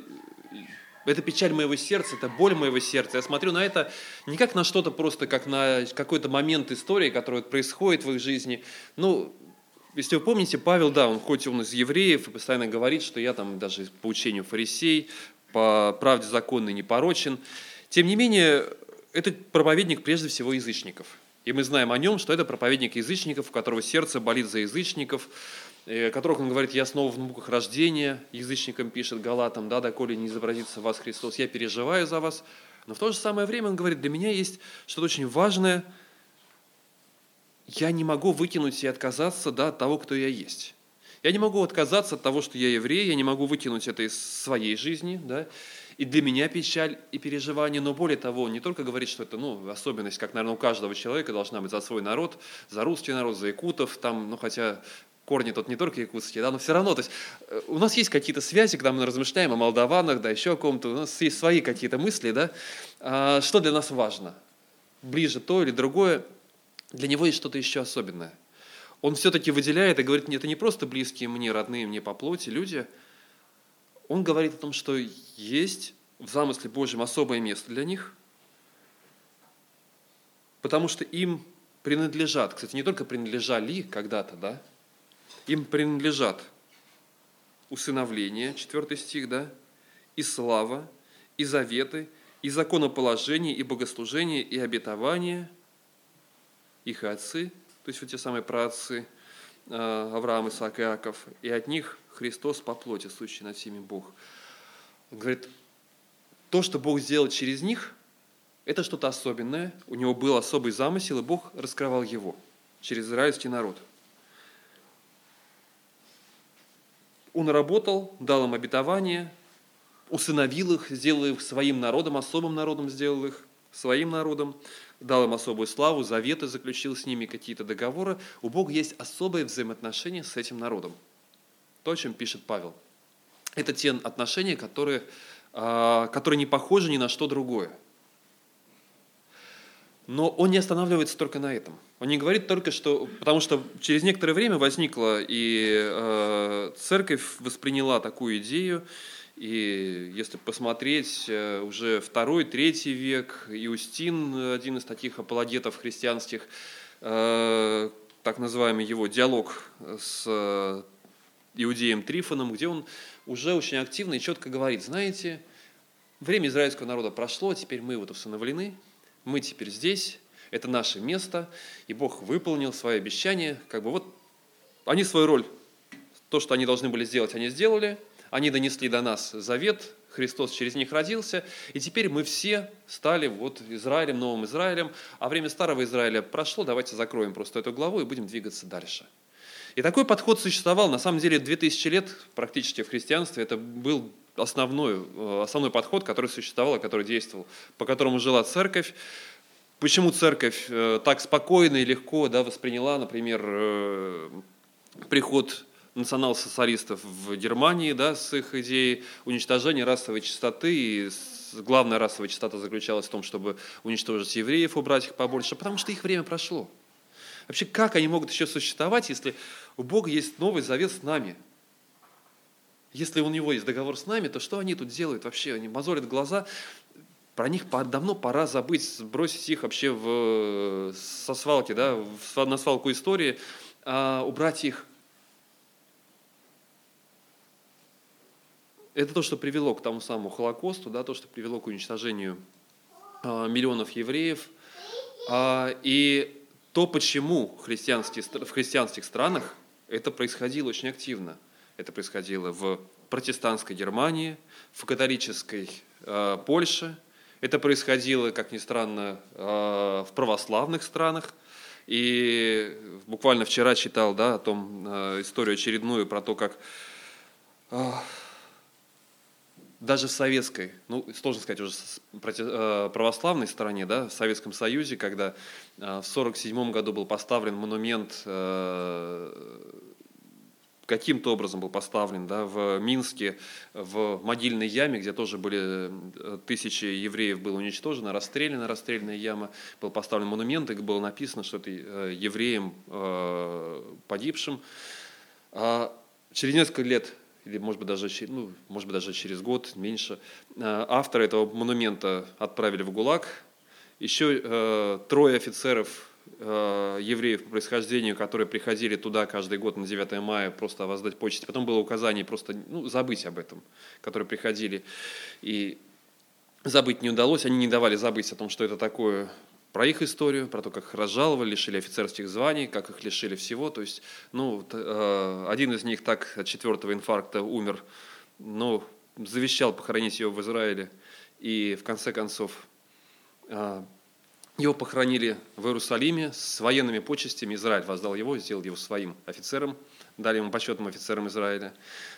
это печаль моего сердца, это боль моего сердца. Я смотрю на это не как на что-то просто, как на какой-то момент истории, который происходит в их жизни. Ну, если вы помните, Павел, да, он хоть он из евреев и постоянно говорит, что я там даже по учению фарисей, по правде законной не порочен. Тем не менее, этот проповедник прежде всего язычников. И мы знаем о нем, что это проповедник язычников, у которого сердце болит за язычников, о которых он говорит, я снова в муках рождения, язычникам пишет Галатам, да, доколе не изобразится в вас Христос, я переживаю за вас. Но в то же самое время он говорит, для меня есть что-то очень важное, я не могу выкинуть и отказаться да, от того, кто я есть. Я не могу отказаться от того, что я еврей, я не могу выкинуть это из своей жизни, да, и для меня печаль и переживание, но более того, не только говорит, что это ну, особенность, как, наверное, у каждого человека должна быть за свой народ, за русский народ, за якутов, там, ну, хотя корни тут не только якутские, да, но все равно, то есть э, у нас есть какие-то связи, когда мы размышляем о молдаванах, да, еще о ком-то, у нас есть свои какие-то мысли, да, а что для нас важно, ближе то или другое, для него есть что-то еще особенное. Он все-таки выделяет и говорит, это не просто близкие мне, родные мне по плоти люди, он говорит о том, что есть в замысле Божьем особое место для них, потому что им принадлежат, кстати, не только принадлежали когда-то, да, им принадлежат усыновление, 4 стих, да, и слава, и заветы, и законоположение, и богослужение, и обетование, их отцы, то есть вот те самые праотцы э, Авраам, Исаак и Иаков, и от них Христос по плоти, сущий над всеми Бог. Он говорит, то, что Бог сделал через них, это что-то особенное. У него был особый замысел, и Бог раскрывал его через израильский народ. Он работал, дал им обетование, усыновил их, сделал их своим народом, особым народом сделал их своим народом, дал им особую славу, заветы заключил с ними, какие-то договоры. У Бога есть особое взаимоотношение с этим народом. То, о чем пишет Павел. Это те отношения, которые, а, которые не похожи ни на что другое. Но он не останавливается только на этом. Он не говорит только, что... Потому что через некоторое время возникла и э, церковь восприняла такую идею, и если посмотреть, э, уже второй, третий век, Иустин, один из таких апологетов христианских, э, так называемый его диалог с иудеем Трифоном, где он уже очень активно и четко говорит, знаете, время израильского народа прошло, теперь мы вот усыновлены, мы теперь здесь, это наше место, и Бог выполнил свои обещания, как бы вот они свою роль, то, что они должны были сделать, они сделали – они донесли до нас завет, Христос через них родился, и теперь мы все стали вот Израилем, новым Израилем, а время старого Израиля прошло, давайте закроем просто эту главу и будем двигаться дальше. И такой подход существовал, на самом деле, 2000 лет практически в христианстве, это был основной, э, основной подход, который существовал, который действовал, по которому жила церковь. Почему церковь э, так спокойно и легко да, восприняла, например, э, приход национал-социалистов в Германии да, с их идеей уничтожения расовой чистоты. И главная расовая чистота заключалась в том, чтобы уничтожить евреев, убрать их побольше, потому что их время прошло. Вообще, как они могут еще существовать, если у Бога есть новый завет с нами? Если у него есть договор с нами, то что они тут делают вообще? Они мозолят глаза, про них давно пора забыть, сбросить их вообще в, со свалки, да, на свалку истории, а убрать их Это то, что привело к тому самому Холокосту, да, то, что привело к уничтожению а, миллионов евреев. А, и то, почему в христианских, в христианских странах это происходило очень активно. Это происходило в протестантской Германии, в католической э, Польше, это происходило, как ни странно, э, в православных странах. И буквально вчера читал да, о том э, историю очередную про то, как даже в советской, ну, сложно сказать уже э, православной стороне, да, в Советском Союзе, когда э, в 1947 году был поставлен монумент, э, каким-то образом был поставлен да, в Минске, в могильной яме, где тоже были тысячи евреев было уничтожено, расстреляна расстрельная яма, был поставлен монумент, и было написано, что это евреям погибшим. А через несколько лет или может быть даже, ну, может быть даже через год, меньше, э, автора этого монумента отправили в ГУЛАГ. Еще э, трое офицеров э, евреев по происхождению, которые приходили туда каждый год на 9 мая просто воздать почести. Потом было указание просто ну, забыть об этом, которые приходили. И забыть не удалось, они не давали забыть о том, что это такое про их историю, про то, как их разжаловали, лишили офицерских званий, как их лишили всего. То есть, ну, э, один из них так от четвертого инфаркта умер, но завещал похоронить его в Израиле. И в конце концов э, его похоронили в Иерусалиме с военными почестями. Израиль воздал его, сделал его своим офицером, дали ему почетным офицером Израиля.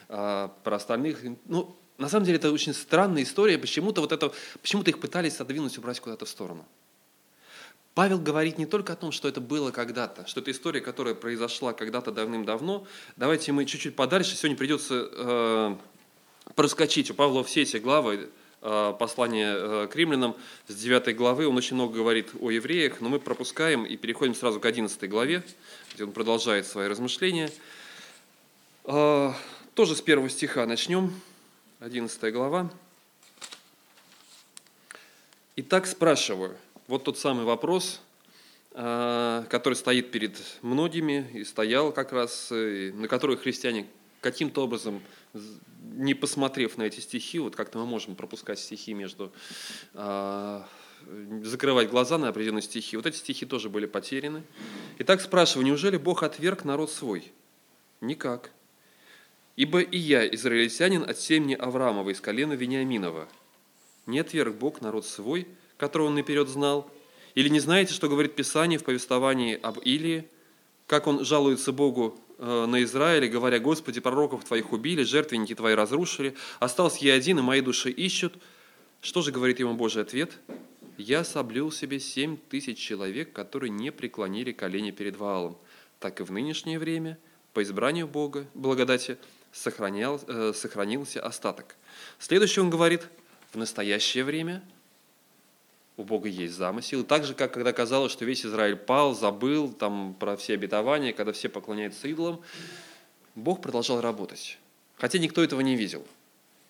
А про остальных, ну, на самом деле это очень странная история. Почему-то вот это, почему-то их пытались отодвинуть, убрать куда-то в сторону. Павел говорит не только о том, что это было когда-то, что это история, которая произошла когда-то давным-давно. Давайте мы чуть-чуть подальше. Сегодня придется э, проскочить. У Павла все эти главы э, послания э, к римлянам с 9 главы. Он очень много говорит о евреях, но мы пропускаем и переходим сразу к 11 главе, где он продолжает свои размышления. Э, тоже с первого стиха начнем. 11 глава. Итак, спрашиваю, вот тот самый вопрос, а, который стоит перед многими и стоял как раз, и на который христиане каким-то образом, не посмотрев на эти стихи, вот как-то мы можем пропускать стихи между, а, закрывать глаза на определенные стихи. Вот эти стихи тоже были потеряны. Итак, спрашиваю, неужели Бог отверг народ свой? Никак. Ибо и я, израильтянин от семени Авраамова из колена Вениаминова. Не отверг Бог народ свой, которого он наперед знал. Или не знаете, что говорит Писание в повествовании об Илии, как он жалуется Богу э, на Израиле, говоря, «Господи, пророков Твоих убили, жертвенники Твои разрушили, остался я один, и мои души ищут». Что же говорит ему Божий ответ? «Я соблюл себе семь тысяч человек, которые не преклонили колени перед Ваалом, так и в нынешнее время, по избранию Бога, благодати, сохранял, э, сохранился остаток». Следующее он говорит, в настоящее время – у Бога есть замысел. И так же, как когда казалось, что весь Израиль пал, забыл там, про все обетования, когда все поклоняются идолам, Бог продолжал работать. Хотя никто этого не видел.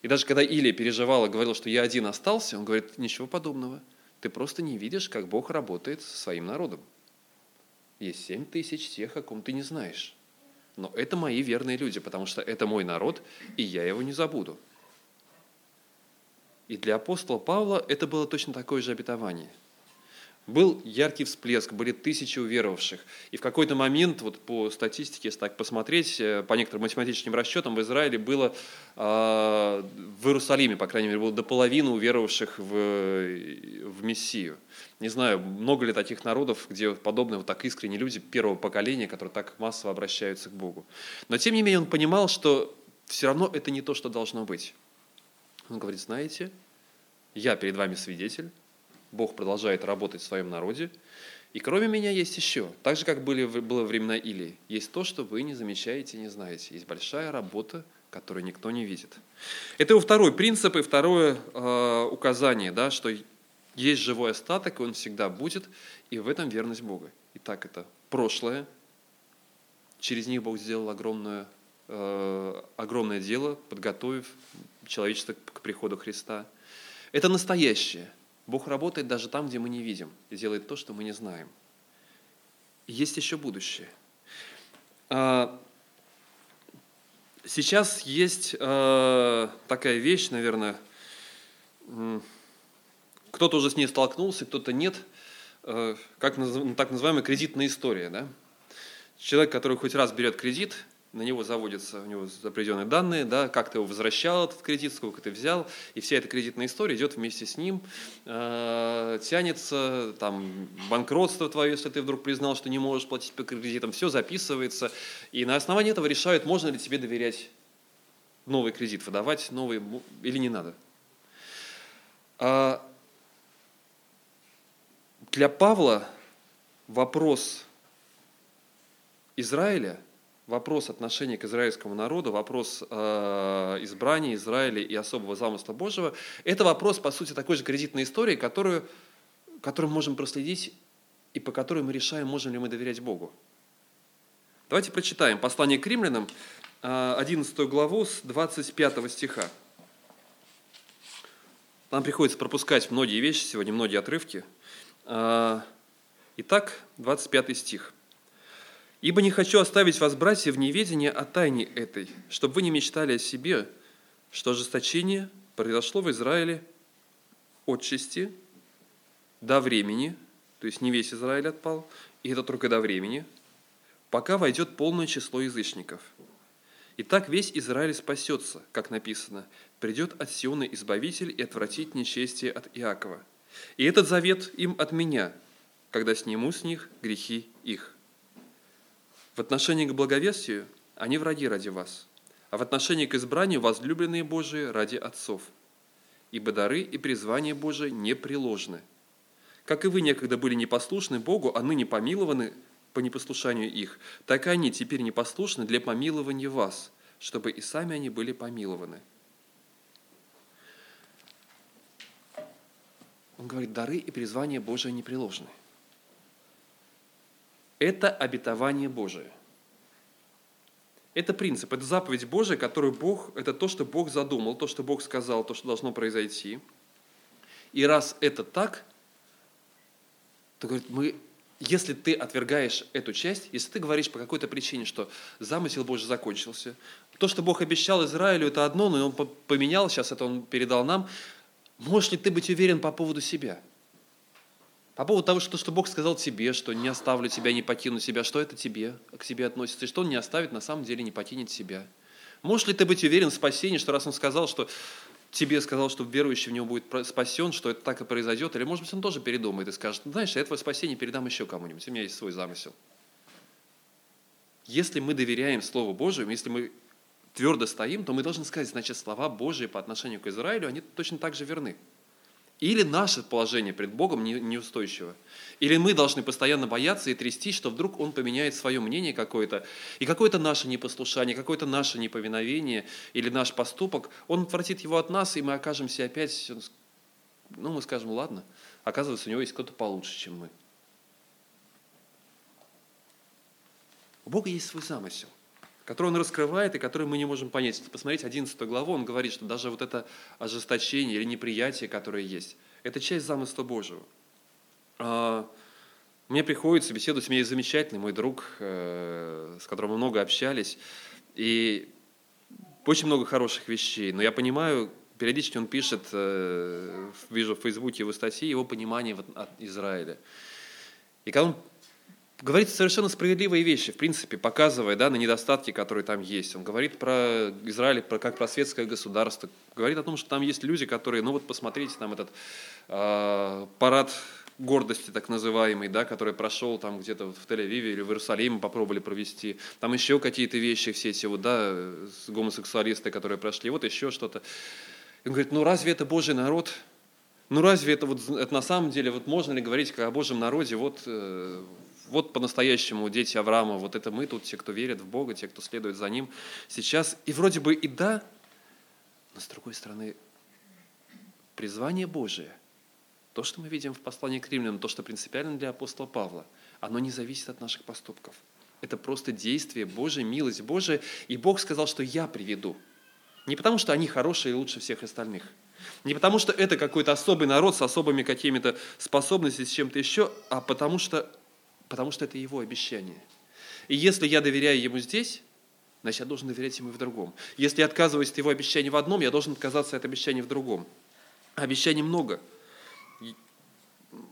И даже когда Илия переживал и говорил, что я один остался, он говорит, ничего подобного. Ты просто не видишь, как Бог работает со своим народом. Есть семь тысяч тех, о ком ты не знаешь. Но это мои верные люди, потому что это мой народ, и я его не забуду. И для апостола Павла это было точно такое же обетование. Был яркий всплеск, были тысячи уверовавших. И в какой-то момент, вот по статистике, если так посмотреть, э, по некоторым математическим расчетам, в Израиле было, а, в Иерусалиме, по крайней мере, было до половины уверовавших в, в Мессию. Не знаю, много ли таких народов, где подобные вот так искренние люди первого поколения, которые так массово обращаются к Богу. Но тем не менее он понимал, что все равно это не то, что должно быть. Он говорит, знаете, я перед вами свидетель, Бог продолжает работать в своем народе, и кроме меня есть еще, так же, как были, было времена Илии, есть то, что вы не замечаете и не знаете. Есть большая работа, которую никто не видит. Это его второй принцип и второе э, указание, да, что есть живой остаток, и он всегда будет, и в этом верность Бога. Итак, это прошлое, через них Бог сделал огромное, э, огромное дело, подготовив человечество к приходу Христа. Это настоящее. Бог работает даже там, где мы не видим, и делает то, что мы не знаем. есть еще будущее. А, сейчас есть а, такая вещь, наверное, кто-то уже с ней столкнулся, кто-то нет, а, как так называемая кредитная история. Да? Человек, который хоть раз берет кредит, на него заводятся у него определенные данные, да, как ты его возвращал, этот кредит, сколько ты взял, и вся эта кредитная история идет вместе с ним, э, тянется, там, банкротство твое, если ты вдруг признал, что не можешь платить по кредитам, все записывается, и на основании этого решают, можно ли тебе доверять новый кредит выдавать, новый или не надо. А для Павла вопрос Израиля – вопрос отношения к израильскому народу, вопрос э, избрания Израиля и особого замысла Божьего, это вопрос, по сути, такой же кредитной истории, которую, которую мы можем проследить и по которой мы решаем, можем ли мы доверять Богу. Давайте прочитаем послание к римлянам, 11 э, главу с 25 стиха. Нам приходится пропускать многие вещи сегодня, многие отрывки. Э, итак, 25 стих – Ибо не хочу оставить вас, братья, в неведении о тайне этой, чтобы вы не мечтали о себе, что ожесточение произошло в Израиле отчасти до времени, то есть не весь Израиль отпал, и это только до времени, пока войдет полное число язычников. И так весь Израиль спасется, как написано, придет от Сиона Избавитель и отвратит нечестие от Иакова. И этот завет им от меня, когда сниму с них грехи их. В отношении к благовестию они враги ради вас, а в отношении к избранию возлюбленные Божии ради отцов. Ибо дары и призвания Божии непреложны. Как и вы некогда были непослушны Богу, а ныне помилованы по непослушанию их, так и они теперь непослушны для помилования вас, чтобы и сами они были помилованы. Он говорит, дары и призвания Божие непреложны. Это обетование Божие. Это принцип, это заповедь Божия, которую Бог, это то, что Бог задумал, то, что Бог сказал, то, что должно произойти. И раз это так, то говорит, мы, если ты отвергаешь эту часть, если ты говоришь по какой-то причине, что замысел Божий закончился, то, что Бог обещал Израилю, это одно, но Он поменял, сейчас это Он передал нам, можешь ли ты быть уверен по поводу себя? По поводу того, что, что Бог сказал тебе, что не оставлю тебя, не покину тебя, что это тебе, к тебе относится, и что Он не оставит, на самом деле не покинет себя. Можешь ли ты быть уверен в спасении, что раз Он сказал, что тебе сказал, что верующий в него будет спасен, что это так и произойдет, или, может быть, он тоже передумает и скажет, «Ну, знаешь, я твое спасение передам еще кому-нибудь, у меня есть свой замысел. Если мы доверяем Слову Божьему, если мы твердо стоим, то мы должны сказать, значит, слова Божьи по отношению к Израилю, они точно так же верны. Или наше положение пред Богом неустойчиво. Или мы должны постоянно бояться и трястись, что вдруг Он поменяет свое мнение какое-то, и какое-то наше непослушание, какое-то наше неповиновение или наш поступок, Он отвратит его от нас, и мы окажемся опять, ну, мы скажем, ладно, оказывается, у него есть кто-то получше, чем мы. У Бога есть свой замысел который он раскрывает и который мы не можем понять. Если посмотреть 11 главу, он говорит, что даже вот это ожесточение или неприятие, которое есть, это часть замысла Божьего. А, мне приходится беседовать, у меня есть замечательный мой друг, э, с которым мы много общались, и очень много хороших вещей, но я понимаю, периодически он пишет, э, вижу в Фейсбуке его статьи, его понимание от Израиля. И когда он говорит совершенно справедливые вещи, в принципе, показывая да, на недостатки, которые там есть. Он говорит про Израиль про, как про светское государство, говорит о том, что там есть люди, которые, ну вот посмотрите, там этот э, парад гордости так называемый, да, который прошел там где-то в Тель-Авиве или в Иерусалиме попробовали провести. Там еще какие-то вещи, все эти вот, да, гомосексуалисты, которые прошли, вот еще что-то. И он говорит, ну разве это Божий народ? Ну разве это вот это на самом деле, вот можно ли говорить о Божьем народе, вот э, вот по-настоящему дети Авраама, вот это мы тут, те, кто верит в Бога, те, кто следует за Ним сейчас. И вроде бы и да, но с другой стороны, призвание Божие, то, что мы видим в послании к римлянам, то, что принципиально для апостола Павла, оно не зависит от наших поступков. Это просто действие Божие, милость Божия. И Бог сказал, что я приведу. Не потому, что они хорошие и лучше всех остальных. Не потому, что это какой-то особый народ с особыми какими-то способностями, с чем-то еще, а потому что потому что это его обещание. И если я доверяю ему здесь, значит, я должен доверять ему и в другом. Если я отказываюсь от его обещания в одном, я должен отказаться от обещания в другом. Обещаний много.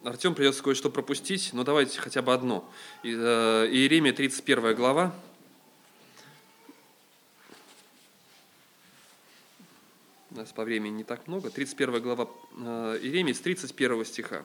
Артем придется кое-что пропустить, но давайте хотя бы одно. Э, Иеремия 31 глава. У нас по времени не так много. 31 глава э, Иеремии с 31 стиха.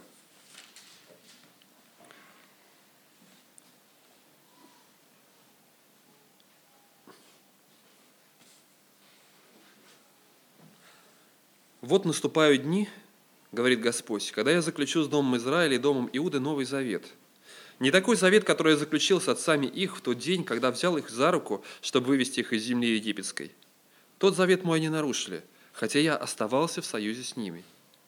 «Вот наступают дни, — говорит Господь, — когда я заключу с Домом Израиля и Домом Иуды новый завет. Не такой завет, который я заключил с отцами их в тот день, когда взял их за руку, чтобы вывести их из земли египетской. Тот завет мой они нарушили, хотя я оставался в союзе с ними,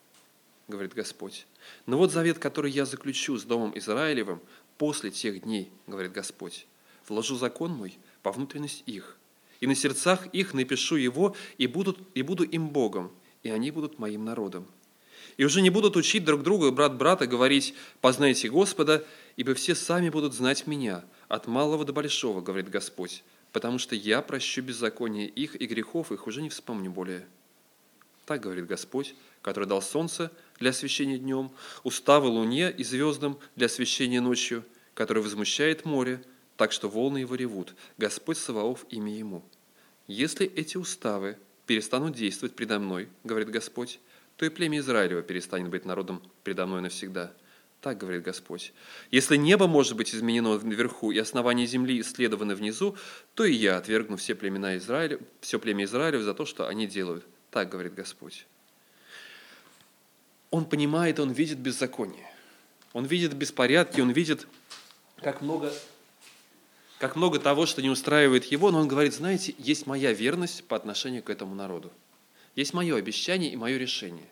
— говорит Господь. Но вот завет, который я заключу с Домом Израилевым после тех дней, — говорит Господь, — вложу закон мой по внутренность их, и на сердцах их напишу его, и, будут, и буду им Богом, и они будут моим народом. И уже не будут учить друг друга, брат брата, говорить «познайте Господа», ибо все сами будут знать меня, от малого до большого, говорит Господь, потому что я прощу беззаконие их и грехов их уже не вспомню более. Так говорит Господь, который дал солнце для освещения днем, уставы луне и звездам для освещения ночью, который возмущает море, так что волны его ревут, Господь Саваоф имя ему. Если эти уставы перестанут действовать предо мной, говорит Господь, то и племя Израилева перестанет быть народом предо мной навсегда. Так говорит Господь. Если небо может быть изменено наверху и основания земли исследованы внизу, то и я отвергну все племена Израиля, все племя Израилев за то, что они делают. Так говорит Господь. Он понимает, он видит беззаконие. Он видит беспорядки, он видит, как много как много того, что не устраивает его, но он говорит, знаете, есть моя верность по отношению к этому народу. Есть мое обещание и мое решение.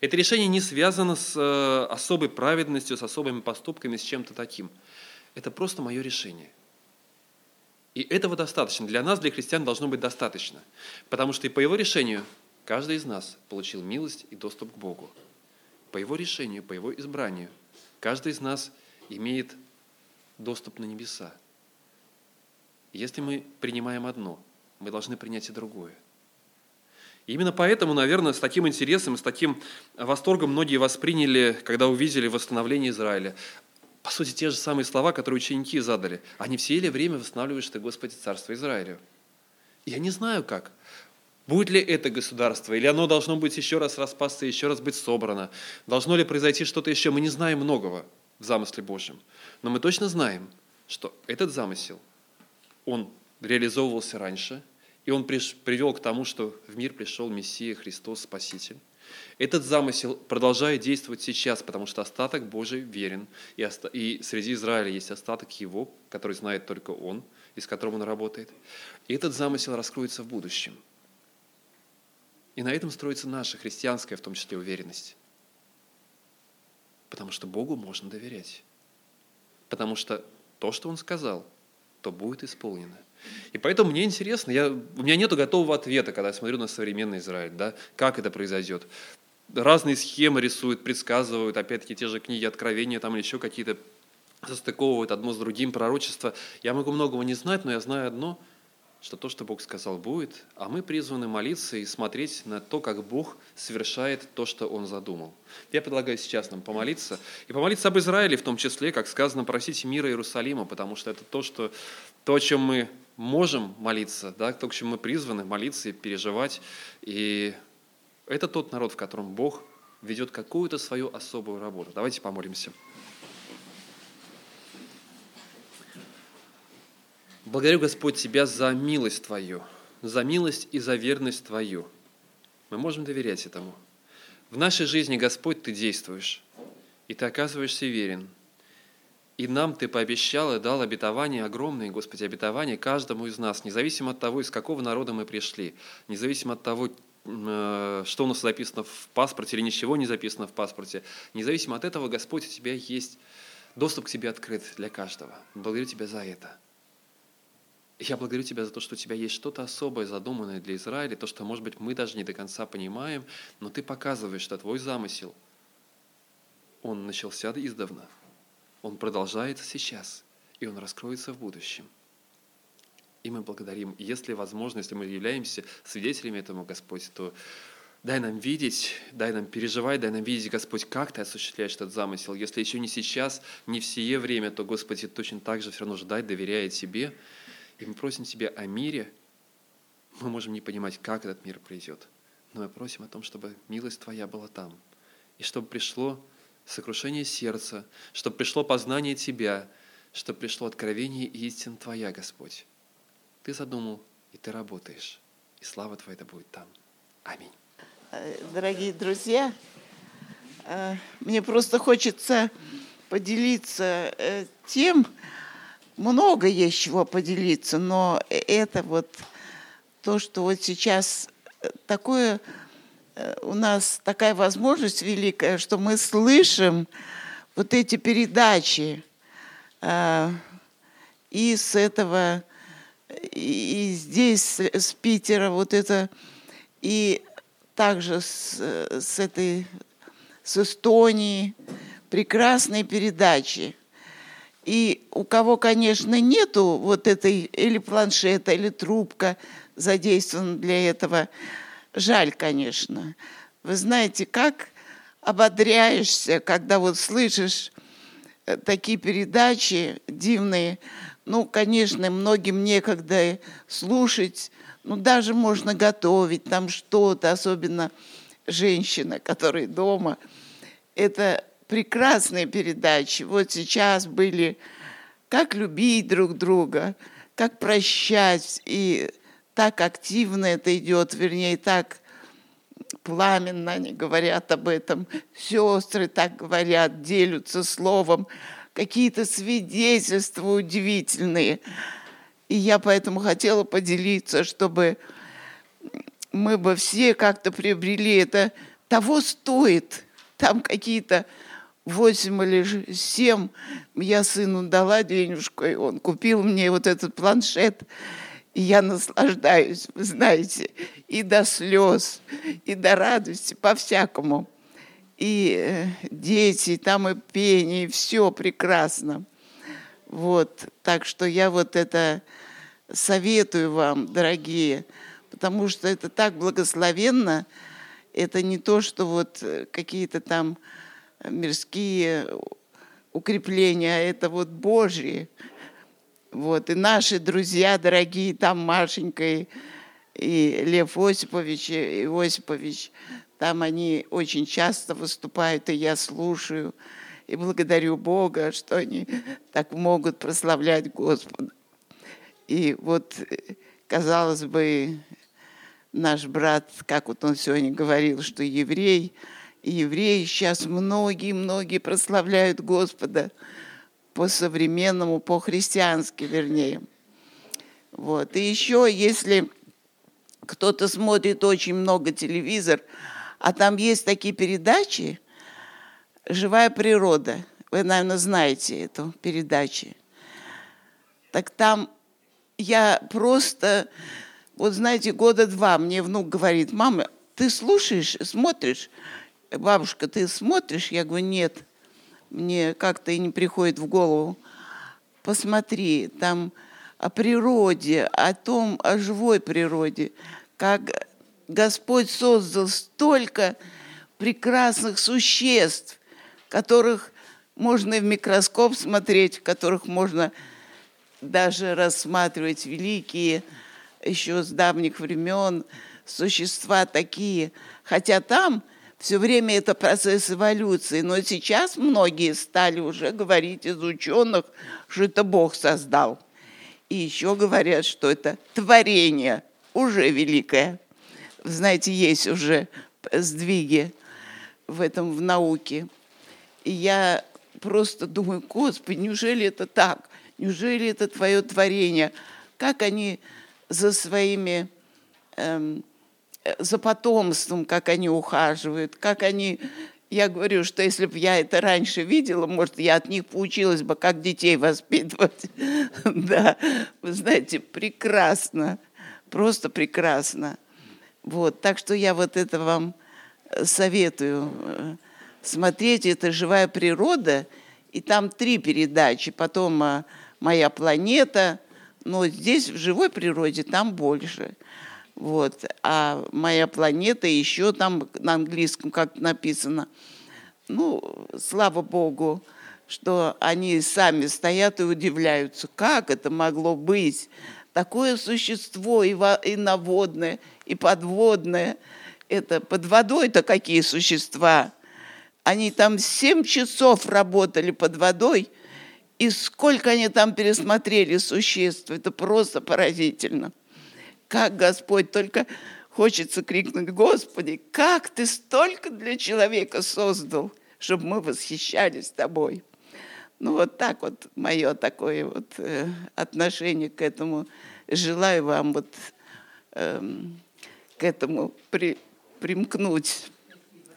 Это решение не связано с э, особой праведностью, с особыми поступками, с чем-то таким. Это просто мое решение. И этого достаточно. Для нас, для христиан, должно быть достаточно. Потому что и по его решению каждый из нас получил милость и доступ к Богу. по Его решению, по Его избранию. Каждый из нас имеет доступ на небеса. Если мы принимаем одно, мы должны принять и другое. И именно поэтому, наверное, с таким интересом, с таким восторгом многие восприняли, когда увидели восстановление Израиля. По сути, те же самые слова, которые ученики задали. Они все ли время восстанавливаешь ты, Господи, Царство Израиля? Я не знаю как. Будет ли это государство, или оно должно быть еще раз распасться, еще раз быть собрано? Должно ли произойти что-то еще? Мы не знаем многого в замысле Божьем. Но мы точно знаем, что этот замысел, он реализовывался раньше, и он привел к тому, что в мир пришел Мессия Христос Спаситель. Этот замысел продолжает действовать сейчас, потому что остаток Божий верен, и, оста- и среди Израиля есть остаток Его, который знает только Он, и с которым Он работает. И этот замысел раскроется в будущем. И на этом строится наша христианская, в том числе, уверенность. Потому что Богу можно доверять. Потому что то, что Он сказал, то будет исполнено. И поэтому мне интересно, я, у меня нет готового ответа, когда я смотрю на современный Израиль, да, как это произойдет. Разные схемы рисуют, предсказывают, опять-таки те же книги Откровения там или еще какие-то состыковывают одно с другим пророчество. Я могу многого не знать, но я знаю одно – что то, что Бог сказал, будет, а мы призваны молиться и смотреть на то, как Бог совершает то, что Он задумал. Я предлагаю сейчас нам помолиться, и помолиться об Израиле в том числе, как сказано, просить мира Иерусалима, потому что это то, что, то о чем мы можем молиться, да, то, к чему мы призваны молиться и переживать. И это тот народ, в котором Бог ведет какую-то свою особую работу. Давайте помолимся. Благодарю, Господь, Тебя за милость Твою, за милость и за верность Твою. Мы можем доверять этому. В нашей жизни, Господь, Ты действуешь, и Ты оказываешься верен. И нам Ты пообещал и дал обетование огромное, Господи, обетование каждому из нас, независимо от того, из какого народа мы пришли, независимо от того, э, что у нас записано в паспорте или ничего не записано в паспорте, независимо от этого, Господь, у Тебя есть доступ к Тебе открыт для каждого. Благодарю Тебя за это. Я благодарю Тебя за то, что у Тебя есть что-то особое, задуманное для Израиля, то, что, может быть, мы даже не до конца понимаем, но Ты показываешь, что Твой замысел, он начался издавна, он продолжается сейчас, и он раскроется в будущем. И мы благодарим. Если возможно, если мы являемся свидетелями этому, Господь, то дай нам видеть, дай нам переживать, дай нам видеть, Господь, как Ты осуществляешь этот замысел. Если еще не сейчас, не в сие время, то, Господи, точно так же все равно ждать, доверяя Тебе, и мы просим Тебя о мире, мы можем не понимать, как этот мир придет, но мы просим о том, чтобы милость Твоя была там, и чтобы пришло сокрушение сердца, чтобы пришло познание Тебя, чтобы пришло откровение и истин Твоя, Господь. Ты задумал, и Ты работаешь, и слава Твоя да будет там. Аминь. Э, дорогие друзья, э, мне просто хочется поделиться э, тем, много есть чего поделиться, но это вот то, что вот сейчас э, такое э, у нас такая возможность великая, что мы слышим вот эти передачи э, и с этого, и здесь, с Питера, вот это, и также с, с этой, с Эстонии, прекрасные передачи – и у кого, конечно, нету вот этой или планшета, или трубка задействована для этого, жаль, конечно. Вы знаете, как ободряешься, когда вот слышишь э, такие передачи дивные. Ну, конечно, многим некогда слушать, ну, даже можно готовить там что-то, особенно женщина, которая дома. Это прекрасные передачи. Вот сейчас были «Как любить друг друга», «Как прощать». И так активно это идет, вернее, так пламенно они говорят об этом. Сестры так говорят, делятся словом. Какие-то свидетельства удивительные. И я поэтому хотела поделиться, чтобы мы бы все как-то приобрели это. Того стоит. Там какие-то восемь или семь я сыну дала денежку, и он купил мне вот этот планшет. И я наслаждаюсь, вы знаете, и до слез, и до радости, по-всякому. и э, дети, там и пение, и все прекрасно. Вот, так что я вот это советую вам, дорогие, потому что это так благословенно. Это не то, что вот э, какие-то там мирские укрепления, а это вот Божьи. Вот, и наши друзья дорогие, там Машенька и, и Лев Осипович, и Осипович, там они очень часто выступают, и я слушаю, и благодарю Бога, что они так могут прославлять Господа. И вот, казалось бы, наш брат, как вот он сегодня говорил, что еврей, евреи сейчас многие-многие прославляют Господа по-современному, по-христиански, вернее. Вот. И еще, если кто-то смотрит очень много телевизор, а там есть такие передачи «Живая природа». Вы, наверное, знаете эту передачу. Так там я просто, вот знаете, года два мне внук говорит, мама, ты слушаешь, смотришь? Бабушка, ты смотришь? Я говорю, нет, мне как-то и не приходит в голову. Посмотри, там о природе, о том, о живой природе, как Господь создал столько прекрасных существ, которых можно и в микроскоп смотреть, которых можно даже рассматривать великие еще с давних времен существа такие. Хотя там все время это процесс эволюции, но сейчас многие стали уже говорить из ученых, что это Бог создал. И еще говорят, что это творение уже великое. Знаете, есть уже сдвиги в этом в науке. И я просто думаю, Господи, неужели это так? Неужели это твое творение? Как они за своими, эм, за потомством, как они ухаживают, как они... Я говорю, что если бы я это раньше видела, может, я от них поучилась бы, как детей воспитывать. Да, вы знаете, прекрасно, просто прекрасно. Вот, так что я вот это вам советую э, смотреть. Это живая природа, и там три передачи. Потом моя планета, но здесь в живой природе там больше. Вот. А моя планета еще там на английском как написано. Ну, слава Богу, что они сами стоят и удивляются, как это могло быть. Такое существо и, во, и наводное, и подводное. Это под водой-то какие существа? Они там семь часов работали под водой – и сколько они там пересмотрели существ, это просто поразительно. Как Господь, только хочется крикнуть, Господи, как Ты столько для человека создал, чтобы мы восхищались Тобой. Ну вот так вот мое такое вот э, отношение к этому. Желаю вам вот э, к этому при, примкнуть.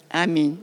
Аминь.